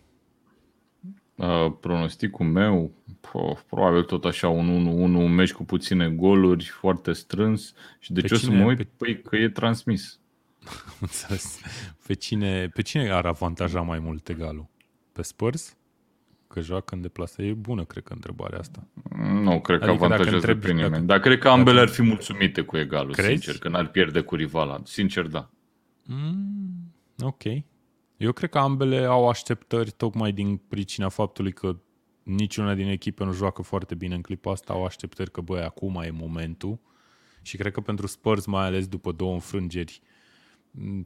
Uh, pronosticul meu, oh, probabil tot așa un 1-1, un meci cu puține goluri, foarte strâns. Și de pe ce o să mă uit? Pe... Păi că e transmis. [laughs] Pe cine, pe cine ar avantaja mai mult egalul? Pe Spurs? Că joacă în deplasare. E bună, cred că, întrebarea asta. Nu, cred că adică avantajează întreb, pe nimeni. Dacă, Dar cred că ambele dacă... ar fi mulțumite cu egalul, Crezi? sincer, că n-ar pierde cu rivala. Sincer, da. Mm, ok. Eu cred că ambele au așteptări tocmai din pricina faptului că niciuna din echipe nu joacă foarte bine în clipa asta, au așteptări că, băi, acum e momentul. Și cred că pentru Spurs, mai ales după două înfrângeri,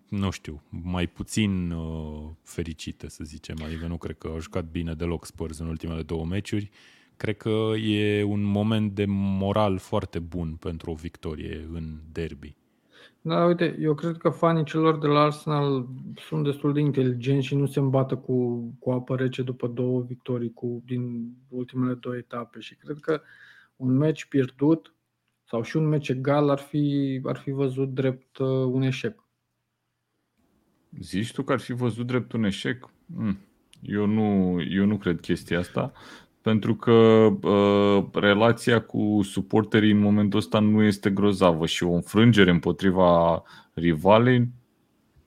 nu știu, mai puțin uh, fericite, să zicem. Adică nu cred că au jucat bine deloc Spurs în ultimele două meciuri. Cred că e un moment de moral foarte bun pentru o victorie în derby. Da, uite, eu cred că fanii celor de la Arsenal sunt destul de inteligenți și nu se îmbată cu, cu apă rece după două victorii cu, din ultimele două etape și cred că un meci pierdut sau și un meci egal ar fi, ar fi văzut drept uh, un eșec. Zici tu că ar fi văzut drept un eșec? Hmm. Eu nu, eu nu cred chestia asta pentru că uh, relația cu suporterii în momentul ăsta nu este grozavă și o înfrângere împotriva rivalei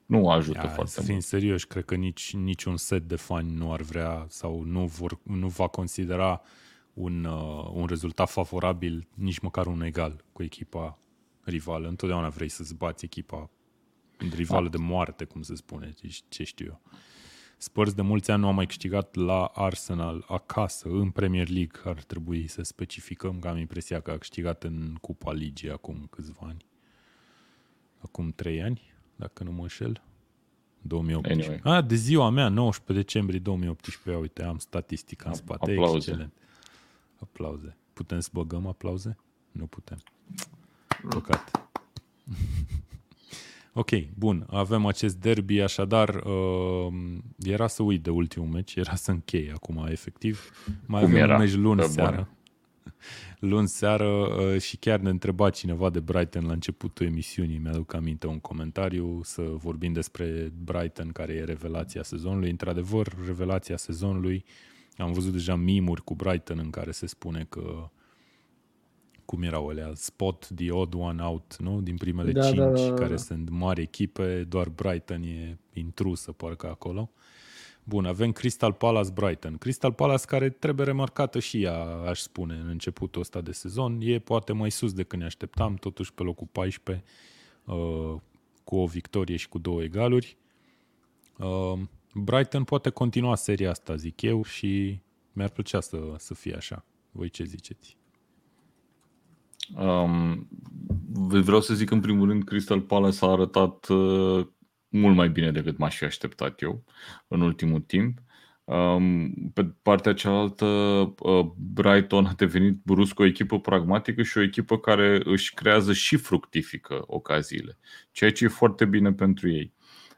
nu ajută Ia, foarte fiind mult. serios, cred că nici niciun set de fani nu ar vrea sau nu, vor, nu va considera un, uh, un rezultat favorabil, nici măcar un egal cu echipa rivală. Întotdeauna vrei să-ți bați echipa rivală da. de moarte, cum se spune, ce știu eu. Spurs de mulți ani nu a mai câștigat la Arsenal acasă, în Premier League. Ar trebui să specificăm că am impresia că a câștigat în Cupa Ligii acum câțiva ani. Acum trei ani, dacă nu mă înșel. 2018. Anyway. Ah, de ziua mea, 19 decembrie 2018. Uite, am statistica în spate. Aplauze. Excelent. Aplauze. Putem să băgăm aplauze? Nu putem. Păcat. [laughs] Ok, bun, avem acest derby, așadar uh, era să uit de ultimul meci, era să închei acum, efectiv. Mai Cum avem era? un meci luni Pe seara. [laughs] Luni seară uh, și chiar ne întreba cineva de Brighton la începutul emisiunii, mi-aduc aminte un comentariu să vorbim despre Brighton, care e revelația sezonului. Într-adevăr, revelația sezonului, am văzut deja mimuri cu Brighton în care se spune că cum erau alea, spot the odd one out, nu? Din primele da, cinci, da, da, da. care sunt mari echipe, doar Brighton e intrusă parcă acolo. Bun, avem Crystal Palace Brighton. Crystal Palace care trebuie remarcată și ea, aș spune, în începutul ăsta de sezon. E poate mai sus decât ne așteptam, totuși pe locul 14, uh, cu o victorie și cu două egaluri. Uh, Brighton poate continua seria asta, zic eu, și mi-ar plăcea să, să fie așa. Voi ce ziceți? Um, vreau să zic în primul rând, Crystal Palace a arătat uh, mult mai bine decât m-aș fi așteptat eu în ultimul timp. Um, pe partea cealaltă, uh, Brighton a devenit brusc o echipă pragmatică și o echipă care își creează și fructifică ocaziile, ceea ce e foarte bine pentru ei.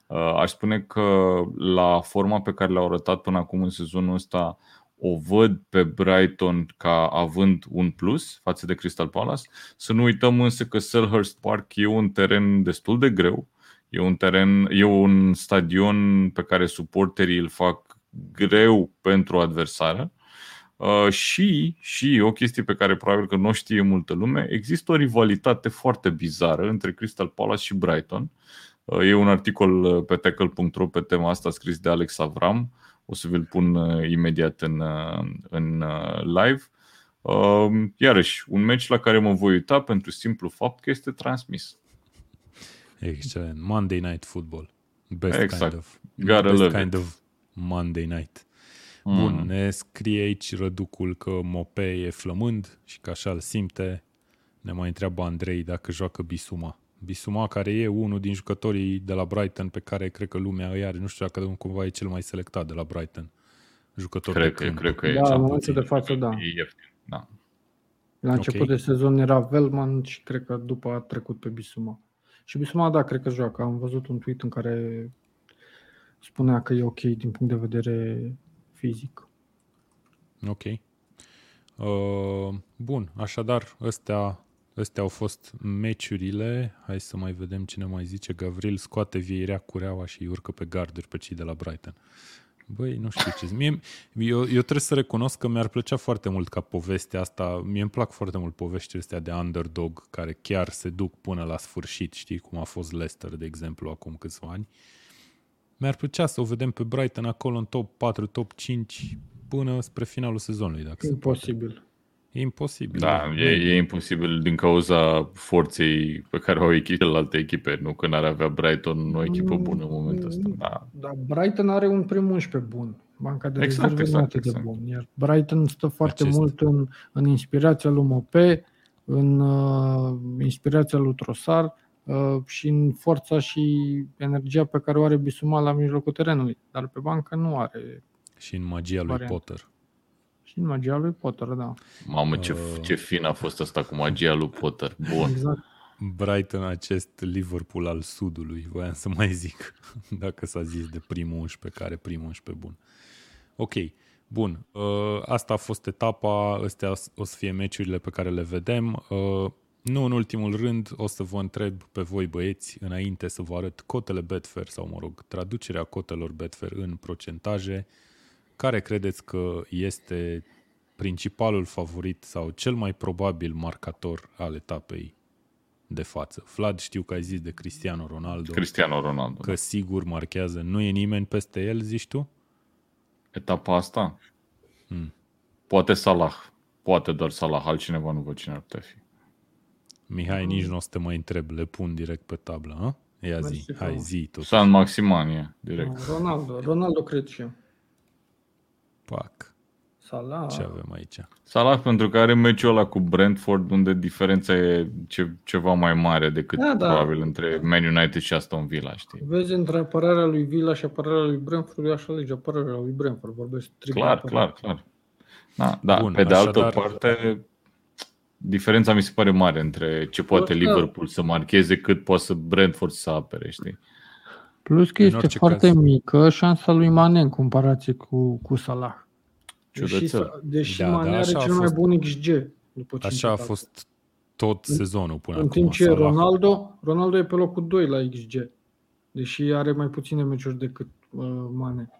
Uh, aș spune că la forma pe care le-au arătat până acum în sezonul ăsta, o văd pe Brighton ca având un plus față de Crystal Palace. Să nu uităm însă că Selhurst Park e un teren destul de greu. E un teren, e un stadion pe care suporterii îl fac greu pentru adversară. Uh, și, și o chestie pe care probabil că nu știe multă lume, există o rivalitate foarte bizară între Crystal Palace și Brighton. Uh, e un articol uh, pe tackle.ro pe tema asta scris de Alex Avram. O să vi-l pun uh, imediat în, uh, în uh, live. Uh, iarăși, un meci la care mă voi uita pentru simplu fapt că este transmis. Excelent. Monday Night Football. Best Exact. kind of, Gotta best love kind it. of Monday Night. Bun, Mm. ne scrie aici răducul că Mope e flămând și că așa îl simte. Ne mai întreabă Andrei dacă joacă Bisuma. Bisuma care e unul din jucătorii de la Brighton pe care cred că lumea îi are. Nu știu dacă cumva e cel mai selectat de la Brighton. Jucător Cred de că, câmp. cred că e Da, în cel momentul de puțin. față, da. E ieftin. Da. La început Ok. de sezon era Velman și cred că după a trecut pe Bisuma. Și Bisuma, da, cred că joacă. Am văzut un tweet în care spunea că e ok din punct de vedere fizic. Ok. Uh, bun, așadar, ăstea, ăstea au fost meciurile. Hai să mai vedem cine mai zice. Gavril scoate Vieirea cureaua și îi urcă pe garduri pe cei de la Brighton. Băi, nu știu ce. Mie, eu, eu trebuie să recunosc că mi-ar plăcea foarte mult ca povestea asta. Mie îmi plac foarte mult poveștile astea de underdog care chiar se duc până la sfârșit. Știi cum a fost Leicester, de exemplu, acum câțiva ani. Mi-ar plăcea să o vedem pe Brighton acolo în top 4, top 5 până spre finalul sezonului, dacă se poate. Imposibil. E imposibil. Da, e, e imposibil din cauza forței pe care o au echi- celelalte echipe, nu că n-ar avea Brighton o echipă bună în momentul ăsta. Da. Da, Brighton are un prim 11 bun. Banca de Exact, rezerve nu exact, e atât exact. de bun. Iar Brighton stă foarte Acest. mult în, în inspirația lui Mope, în uh, inspirația lui Trosar uh, și în forța și energia pe care o are Bisuma la mijlocul terenului. Dar pe bancă nu are. Și în magia lui Variant. Potter. Și în magia lui Potter, da. Mamă, ce, Uh. ce fin a fost asta cu magia lui Potter. Bun. Exact. Brighton, acest Liverpool al Sudului, voiam să mai zic, [laughs] dacă s-a zis de primul 11, care primul 11 bun. Ok, bun. Uh, Asta a fost etapa, astea o să fie meciurile pe care le vedem. Uh, Nu în ultimul rând, o să vă întreb pe voi băieți, înainte să vă arăt cotele Betfair sau, mă rog, traducerea cotelor Betfair în procentaje, care credeți că este principalul favorit sau cel mai probabil marcator al etapei de față. Vlad, știu că ai zis de Cristiano Ronaldo, Cristiano Ronaldo. că sigur marchează. Nu e nimeni peste el, zici tu? Etapa asta? Hmm. Poate Salah. Poate doar Salah. Altcineva nu văd cine ar putea fi. Mihai, nici nu o să te mai întreb, le pun direct pe tablă, ha? Ia zi, Mersi hai frumos. zi tu. San Maximanie, direct. Ronaldo, Ronaldo cred și eu. Pac, Salah. ce avem aici? Salah pentru că are meciul ăla cu Brentford unde diferența e ce, ceva mai mare decât Da, da. probabil între Man United și Aston Villa, știi? Vezi, între apărarea lui Villa și apărarea lui Brentford, eu aș alege apărarea lui Brentford. Vorbesc strict de Clar, apărare. clar, clar. Da, da Bun, pe de altă așadar- parte, diferența mi se pare mare între ce poate Da. Liverpool să marcheze cât poate să Brentford să apere, știi? Plus că În este orice foarte caz. mică șansa lui Mane în comparație cu, cu Salah. Deși, Ciudățel. deși Da, Mane da, are așa a cel mai fost. bun XG. După cinci Așa a etape. fost tot sezonul până În acum. timp ce Salah. Ronaldo, Ronaldo e pe locul 2 la XG. Deși are mai puține meciuri decât uh, Mane.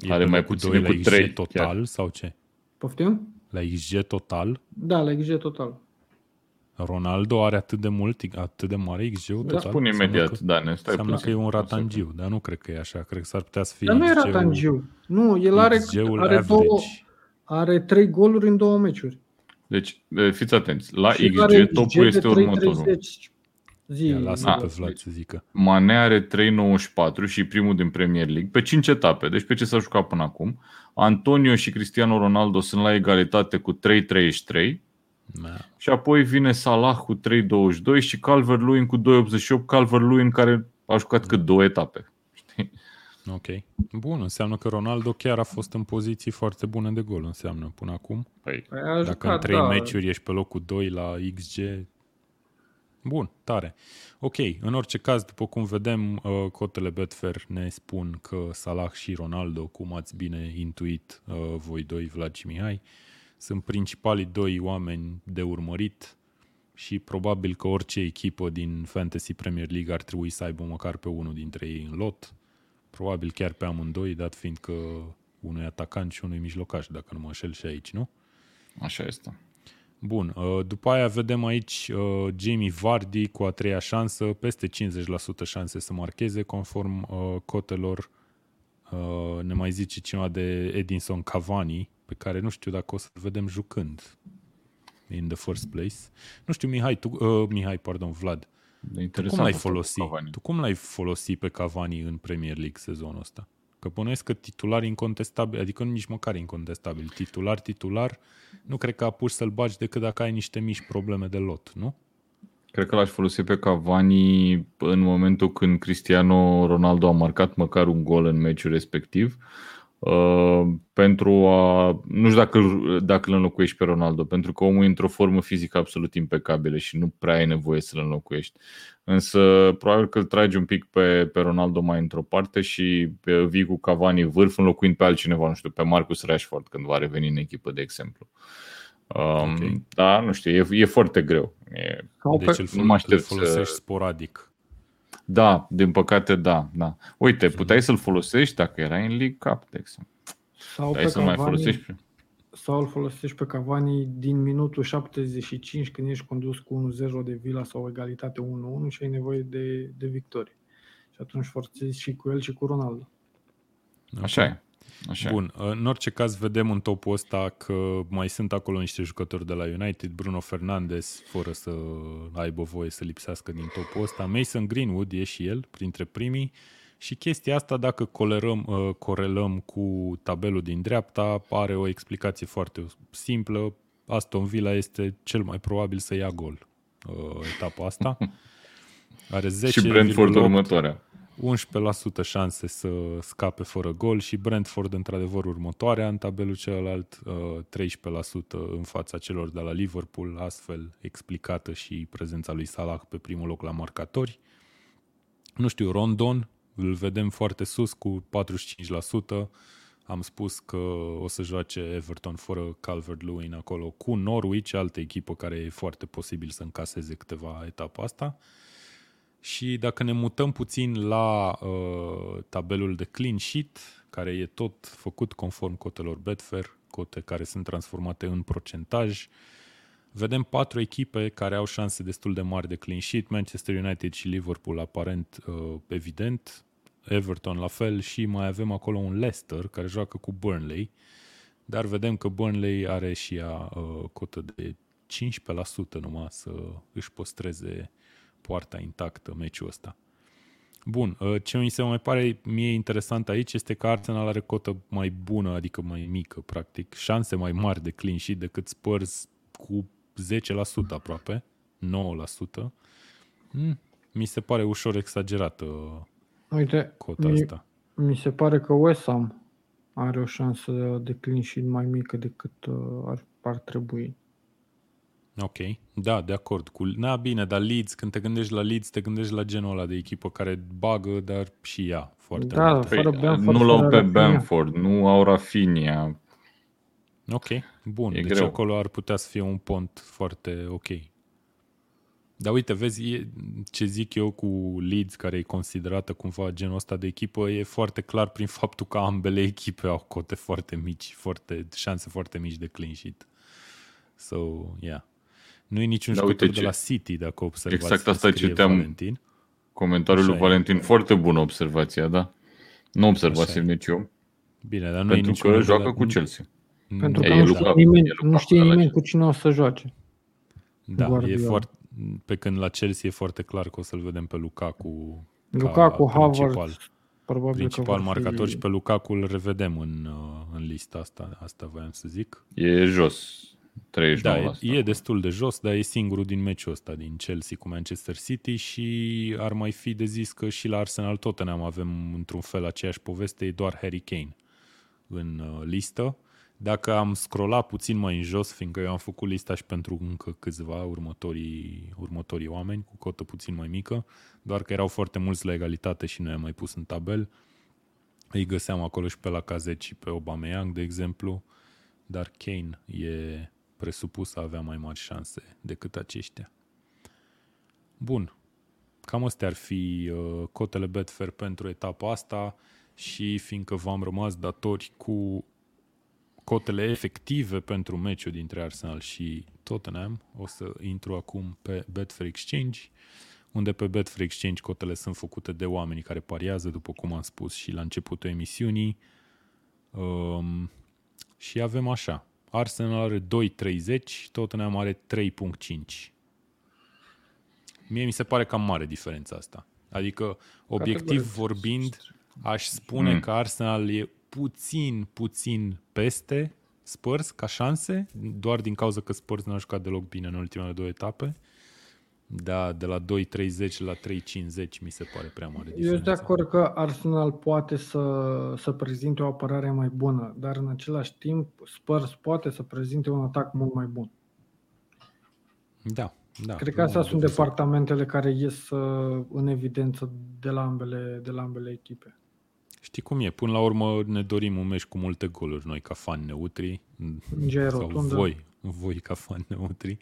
E Are pe mai locul puțin doi la cu XG trei, total chiar. sau ce? Poftim? La XG total? Da, la XG total. Ronaldo are atât de mult, atât de mare XG-ul Da, total? spun Înseamnă imediat, că- da, ne stai Înseamnă puțin. că e un O să- ratangiu, dar nu cred că e așa. Cred că s-ar putea să fie Dar nu era XG-ul tangiu. Nu, el are, XG-ul are, average. două, are trei goluri în două meciuri. Deci, e, fiți atenți, la Și are XG topul de este 3,30. următorul. Zi, Ia, lasă da. pe Vlad să zică. Mane are 3.94 și e primul din Premier League pe 5 etape, deci pe ce s-a jucat până acum. Antonio și Cristiano Ronaldo sunt la egalitate cu 3.33 Da. și apoi vine Salah cu 3.22 și Calvert-Lewin cu 2.88, Calvert-Lewin care a jucat cât două etape. Ok. Bun, înseamnă că Ronaldo chiar a fost în poziții foarte bune de gol, înseamnă, până acum. Păi, Păi a Dacă jucat, în trei da. meciuri ești pe locul 2 la XG, bun, tare. Ok, în orice caz, după cum vedem, uh, cotele Betfair ne spun că Salah și Ronaldo, cum ați bine intuit uh, voi doi, Vlad și Mihai, sunt principalii doi oameni de urmărit și probabil că orice echipă din Fantasy Premier League ar trebui să aibă măcar pe unul dintre ei în lot. Probabil chiar pe amândoi, dat fiind că unui atacant și unui mijlocaș, dacă nu mă înșel și aici, nu? Așa este. Bun, uh, după aia vedem aici uh, Jamie Vardy cu a treia șansă, peste 50% șanse să marcheze conform uh, cotelor. Ne mai zice cineva de Edinson Cavani, pe care nu știu dacă o să-l vedem jucând in the first place. Nu știu, Mihai, tu, uh, Mihai, pardon, Vlad, tu cum l-ai folosit? Tu cum l-ai folosit pe Cavani în Premier League sezonul ăsta? Că bănuiesc că titular incontestabil, adică nici măcar incontestabil, titular, titular, nu cred că apuci să-l bagi decât dacă ai niște mici probleme de lot, nu? Cred că l-aș folosi pe Cavani în momentul când Cristiano Ronaldo a marcat măcar un gol în meciul respectiv Uh, pentru a. Nu știu dacă, dacă îl înlocuiești pe Ronaldo, pentru că omul e într-o formă fizică absolut impecabilă și nu prea ai nevoie să-l înlocuiești. Însă, probabil că îl tragi un pic pe, pe Ronaldo mai într-o parte și pe, vii cu Cavani vârf, înlocuind pe altcineva, nu știu, pe Marcus Rashford când va reveni în echipă, de exemplu. Um, okay. Da, nu știu, e, e foarte greu. E, deci îl, nu mă aștept îl folosești să... sporadic. Da, din păcate da. da. Uite, puteai să-l folosești dacă era în League Cup, de exemplu. Sau pe să Cavani, mai folosești. Sau îl folosești pe Cavani din minutul 75 când ești condus cu 1-0 de Vila sau egalitate 1-1 și ai nevoie de, de victorie. Și atunci forțezi și cu el și cu Ronaldo. Așa e. Așa. Bun, în orice caz vedem în topul ăsta că mai sunt acolo niște jucători de la United, Bruno Fernandes, fără să aibă voie să lipsească din topul ăsta, Mason Greenwood e și el printre primii și chestia asta, dacă colerăm, uh, corelăm cu tabelul din dreapta, are o explicație foarte simplă. Aston Villa este cel mai probabil să ia gol uh, etapa asta. [laughs] Are 10, și Brentford următoarea. 11% șanse să scape fără gol și Brentford într-adevăr următoarea în tabelul celălalt, 13% uh, în fața celor de la Liverpool, astfel explicată și prezența lui Salah pe primul loc la marcatori. Nu știu, Rondon, îl vedem foarte sus cu 45%. Am spus că o să joace Everton fără Calvert-Lewin acolo cu Norwich, altă echipă care e foarte posibil să încaseze câteva etapa asta. Și dacă ne mutăm puțin la uh, tabelul de clean sheet, care e tot făcut conform cotelor Betfair, cote care sunt transformate în procentaj, vedem patru echipe care au șanse destul de mari de clean sheet, Manchester United și Liverpool aparent uh, evident, Everton la fel și mai avem acolo un Leicester care joacă cu Burnley, dar vedem că Burnley are și ea uh, cotă de 15% numai să își păstreze poarta intactă meciul ăsta. Bun, uh, ce mi se mai pare mie interesant aici este că Arsenal are cotă mai bună, adică mai mică, practic, șanse mai mari de clean sheet decât Spurs cu 10% aproape, 9%. Mm, mi se pare ușor exagerată Uite, cota mi, asta. Mi se pare că West Ham are o șansă de clean sheet mai mică decât uh, ar, ar trebui. Ok, da, de acord. Cu... Na, bine, dar Leeds, când te gândești la Leeds, te gândești la genul ăla de echipă care bagă, dar și ea foarte da, mult. Fără păi, Bamford, nu l-au pe Bamford, nu au Rafinha. Ok, bun. E deci greu. acolo ar putea să fie un pont foarte ok. Dar uite, vezi, e, ce zic eu cu Leeds, care e considerată cumva genul ăsta de echipă, e foarte clar prin faptul că ambele echipe au cote foarte mici, foarte, șanse foarte mici de clean sheet. So, yeah. Nu e niciun da, jucător uite, de la City, dacă observați. Exact asta citeam Valentin. comentariul lui Valentin. E. Foarte bună observația, da? Nu observați nici eu. Bine, dar nu Pentru e că joacă la... cu Chelsea. Pentru că e, nu știe nimeni, nu știe nimeni cu cine o să joace. Da, Guardiola. e foarte, pe când la Chelsea e foarte clar că o să-l vedem pe Lukaku Lukaku, Havertz, probabil principal marcator fi... și pe Lukaku îl revedem în, uh, în lista asta, asta voiam să zic. E jos. 39%. Da, e, e destul de jos, dar e singurul din meciul ăsta, din Chelsea cu Manchester City și ar mai fi de zis că și la Arsenal Tottenham avem într-un fel aceeași poveste, e doar Harry Kane în uh, listă. Dacă am scrollat puțin mai în jos, fiindcă eu am făcut lista și pentru încă câțiva următorii, următorii oameni cu cotă puțin mai mică, doar că erau foarte mulți la egalitate și noi am mai pus în tabel, îi găseam acolo și pe la Cazet și pe Aubameyang, de exemplu, dar Kane e presupus să avea mai mari șanse decât aceștia. Bun, cam astea ar fi uh, cotele Betfair pentru etapa asta și fiindcă v-am rămas datori cu cotele efective pentru meciul dintre Arsenal și Tottenham, o să intru acum pe Betfair Exchange, unde pe Betfair Exchange cotele sunt făcute de oamenii care pariază, după cum am spus și la începutul emisiunii. Um, și avem așa, Arsenal are 2.30, Tottenham are 3.5. Mie mi se pare cam mare diferența asta. Adică, obiectiv vorbind, aș spune mm. că Arsenal e puțin, puțin peste Spurs ca șanse, doar din cauza că Spurs n-a jucat deloc bine în ultimele două etape. Da, de la 2.30 la 3.50 mi se pare prea mare diferență. Eu sunt de acord că Arsenal poate să, să prezinte o apărare mai bună, dar în același timp Spurs poate să prezinte un atac mult mai bun. Da, da. Cred că astea sunt departamentele care ies uh, în evidență de la ambele, de la ambele echipe. Știi cum e? Până la urmă ne dorim un meci cu multe goluri, noi ca fani neutri. sau voi, [laughs] voi ca fan neutri.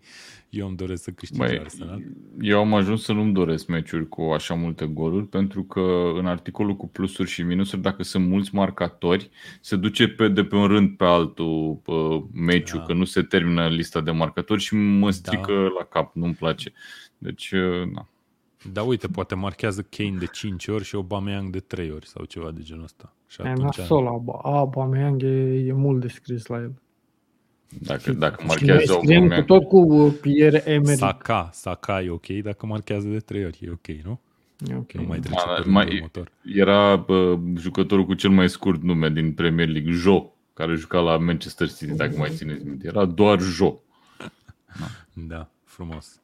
Eu îmi doresc să câștige Băi, Arsenal. Eu am ajuns să nu-mi doresc meciuri cu așa multe goluri, pentru că în articolul cu plusuri și minusuri, dacă sunt mulți marcatori, se duce pe, de pe un rând pe altul pe meciul, da. că nu se termină lista de marcatori și mă strică da. la cap, nu-mi place. Deci, na. Da, uite, poate marchează Kane de 5 ori și Aubameyang de 3 ori sau ceva de genul ăsta. Și atunci... Nasol, Aubameyang e, e mult descris la el. Dacă, dacă marchează Aubameyang... Cu tot cu uh, Pierre Emery. Saka, Saka e ok dacă marchează de 3 ori, e ok, nu? E ok. Nu mai trece da, pe mai, următor. Era bă, jucătorul cu cel mai scurt nume din Premier League, Jo, care juca la Manchester City, dacă mai țineți minte. Era doar Jo. Da, da frumos.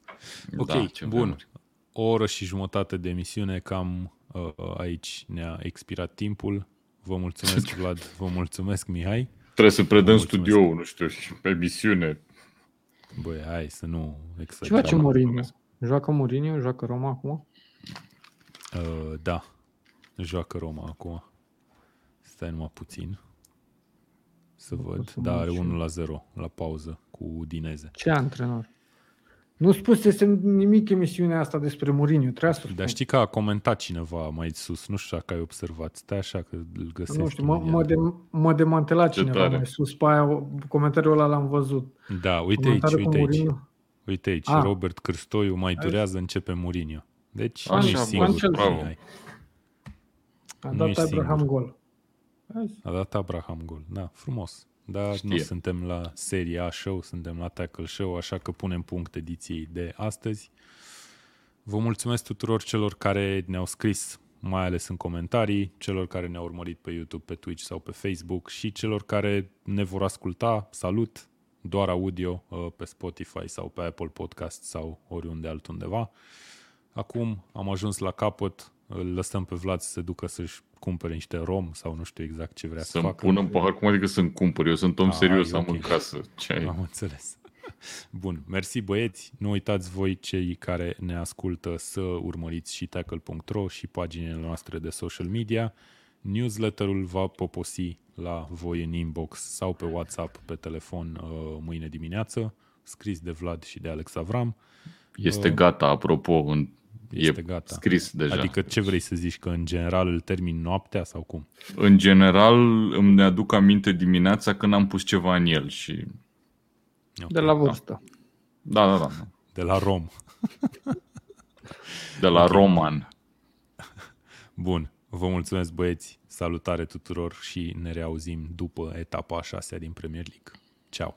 Ok, da, bun. Vremuri o oră și jumătate de emisiune, cam uh, aici ne-a expirat timpul. Vă mulțumesc, [laughs] Vlad, vă mulțumesc, Mihai. Trebuie să predăm studioul, nu știu, pe emisiune. Băi, hai să nu exagerăm. Ce face Mourinho? Joacă Mourinho? Joacă Roma acum? Uh, da, joacă Roma acum. Stai numai puțin. Să văd. Da, are 1 la 0 la pauză cu Udineze. Ce antrenor? Nu spusese nimic emisiunea asta despre Mourinho, trebuia să Dar știi că a comentat cineva mai sus, nu știu dacă ai observat, stai așa că îl găsești. Nu știu, mă, mă, de, mă demantela cineva tare. mai sus, pe aia comentariul ăla l-am văzut. Da, uite aici, uite aici. Uite aici, a. Robert Cârstoiu mai durează, începe Mourinho. Deci așa, nu ești singur. A dat Abraham gol. A dat Abraham gol, da, frumos. Dar Știe. nu suntem la seria show, suntem la tackle show, așa că punem punct ediției de astăzi. Vă mulțumesc tuturor celor care ne-au scris, mai ales în comentarii, celor care ne-au urmărit pe YouTube, pe Twitch sau pe Facebook și celor care ne vor asculta, salut, doar audio uh, pe Spotify sau pe Apple Podcast sau oriunde altundeva. Acum am ajuns la capăt, îl lăsăm pe Vlad să se ducă să-și cumpere niște rom sau nu știu exact ce vrea să, să facă. Să-mi pună în pahar, cum adică să-mi cumpăr? Eu sunt om A, serios, am okay. în casă. Ce ai? Am înțeles. [laughs] Bun, mersi băieți. Nu uitați voi cei care ne ascultă să urmăriți și tackle.ro și paginile noastre de social media. Newsletterul va poposi la voi în inbox sau pe WhatsApp, pe telefon uh, mâine dimineață, scris de Vlad și de Alex Avram. Este uh, gata, apropo, în este e gata. scris deja. Adică ce vrei să zici, că în general îl termin noaptea sau cum? În general îmi aduc aminte dimineața când am pus ceva în el și... Okay, de la vârstă. Da, da, da. De la rom. de la okay. roman. Bun. Vă mulțumesc băieți, salutare tuturor și ne reauzim după etapa a șasea din Premier League. Ciao!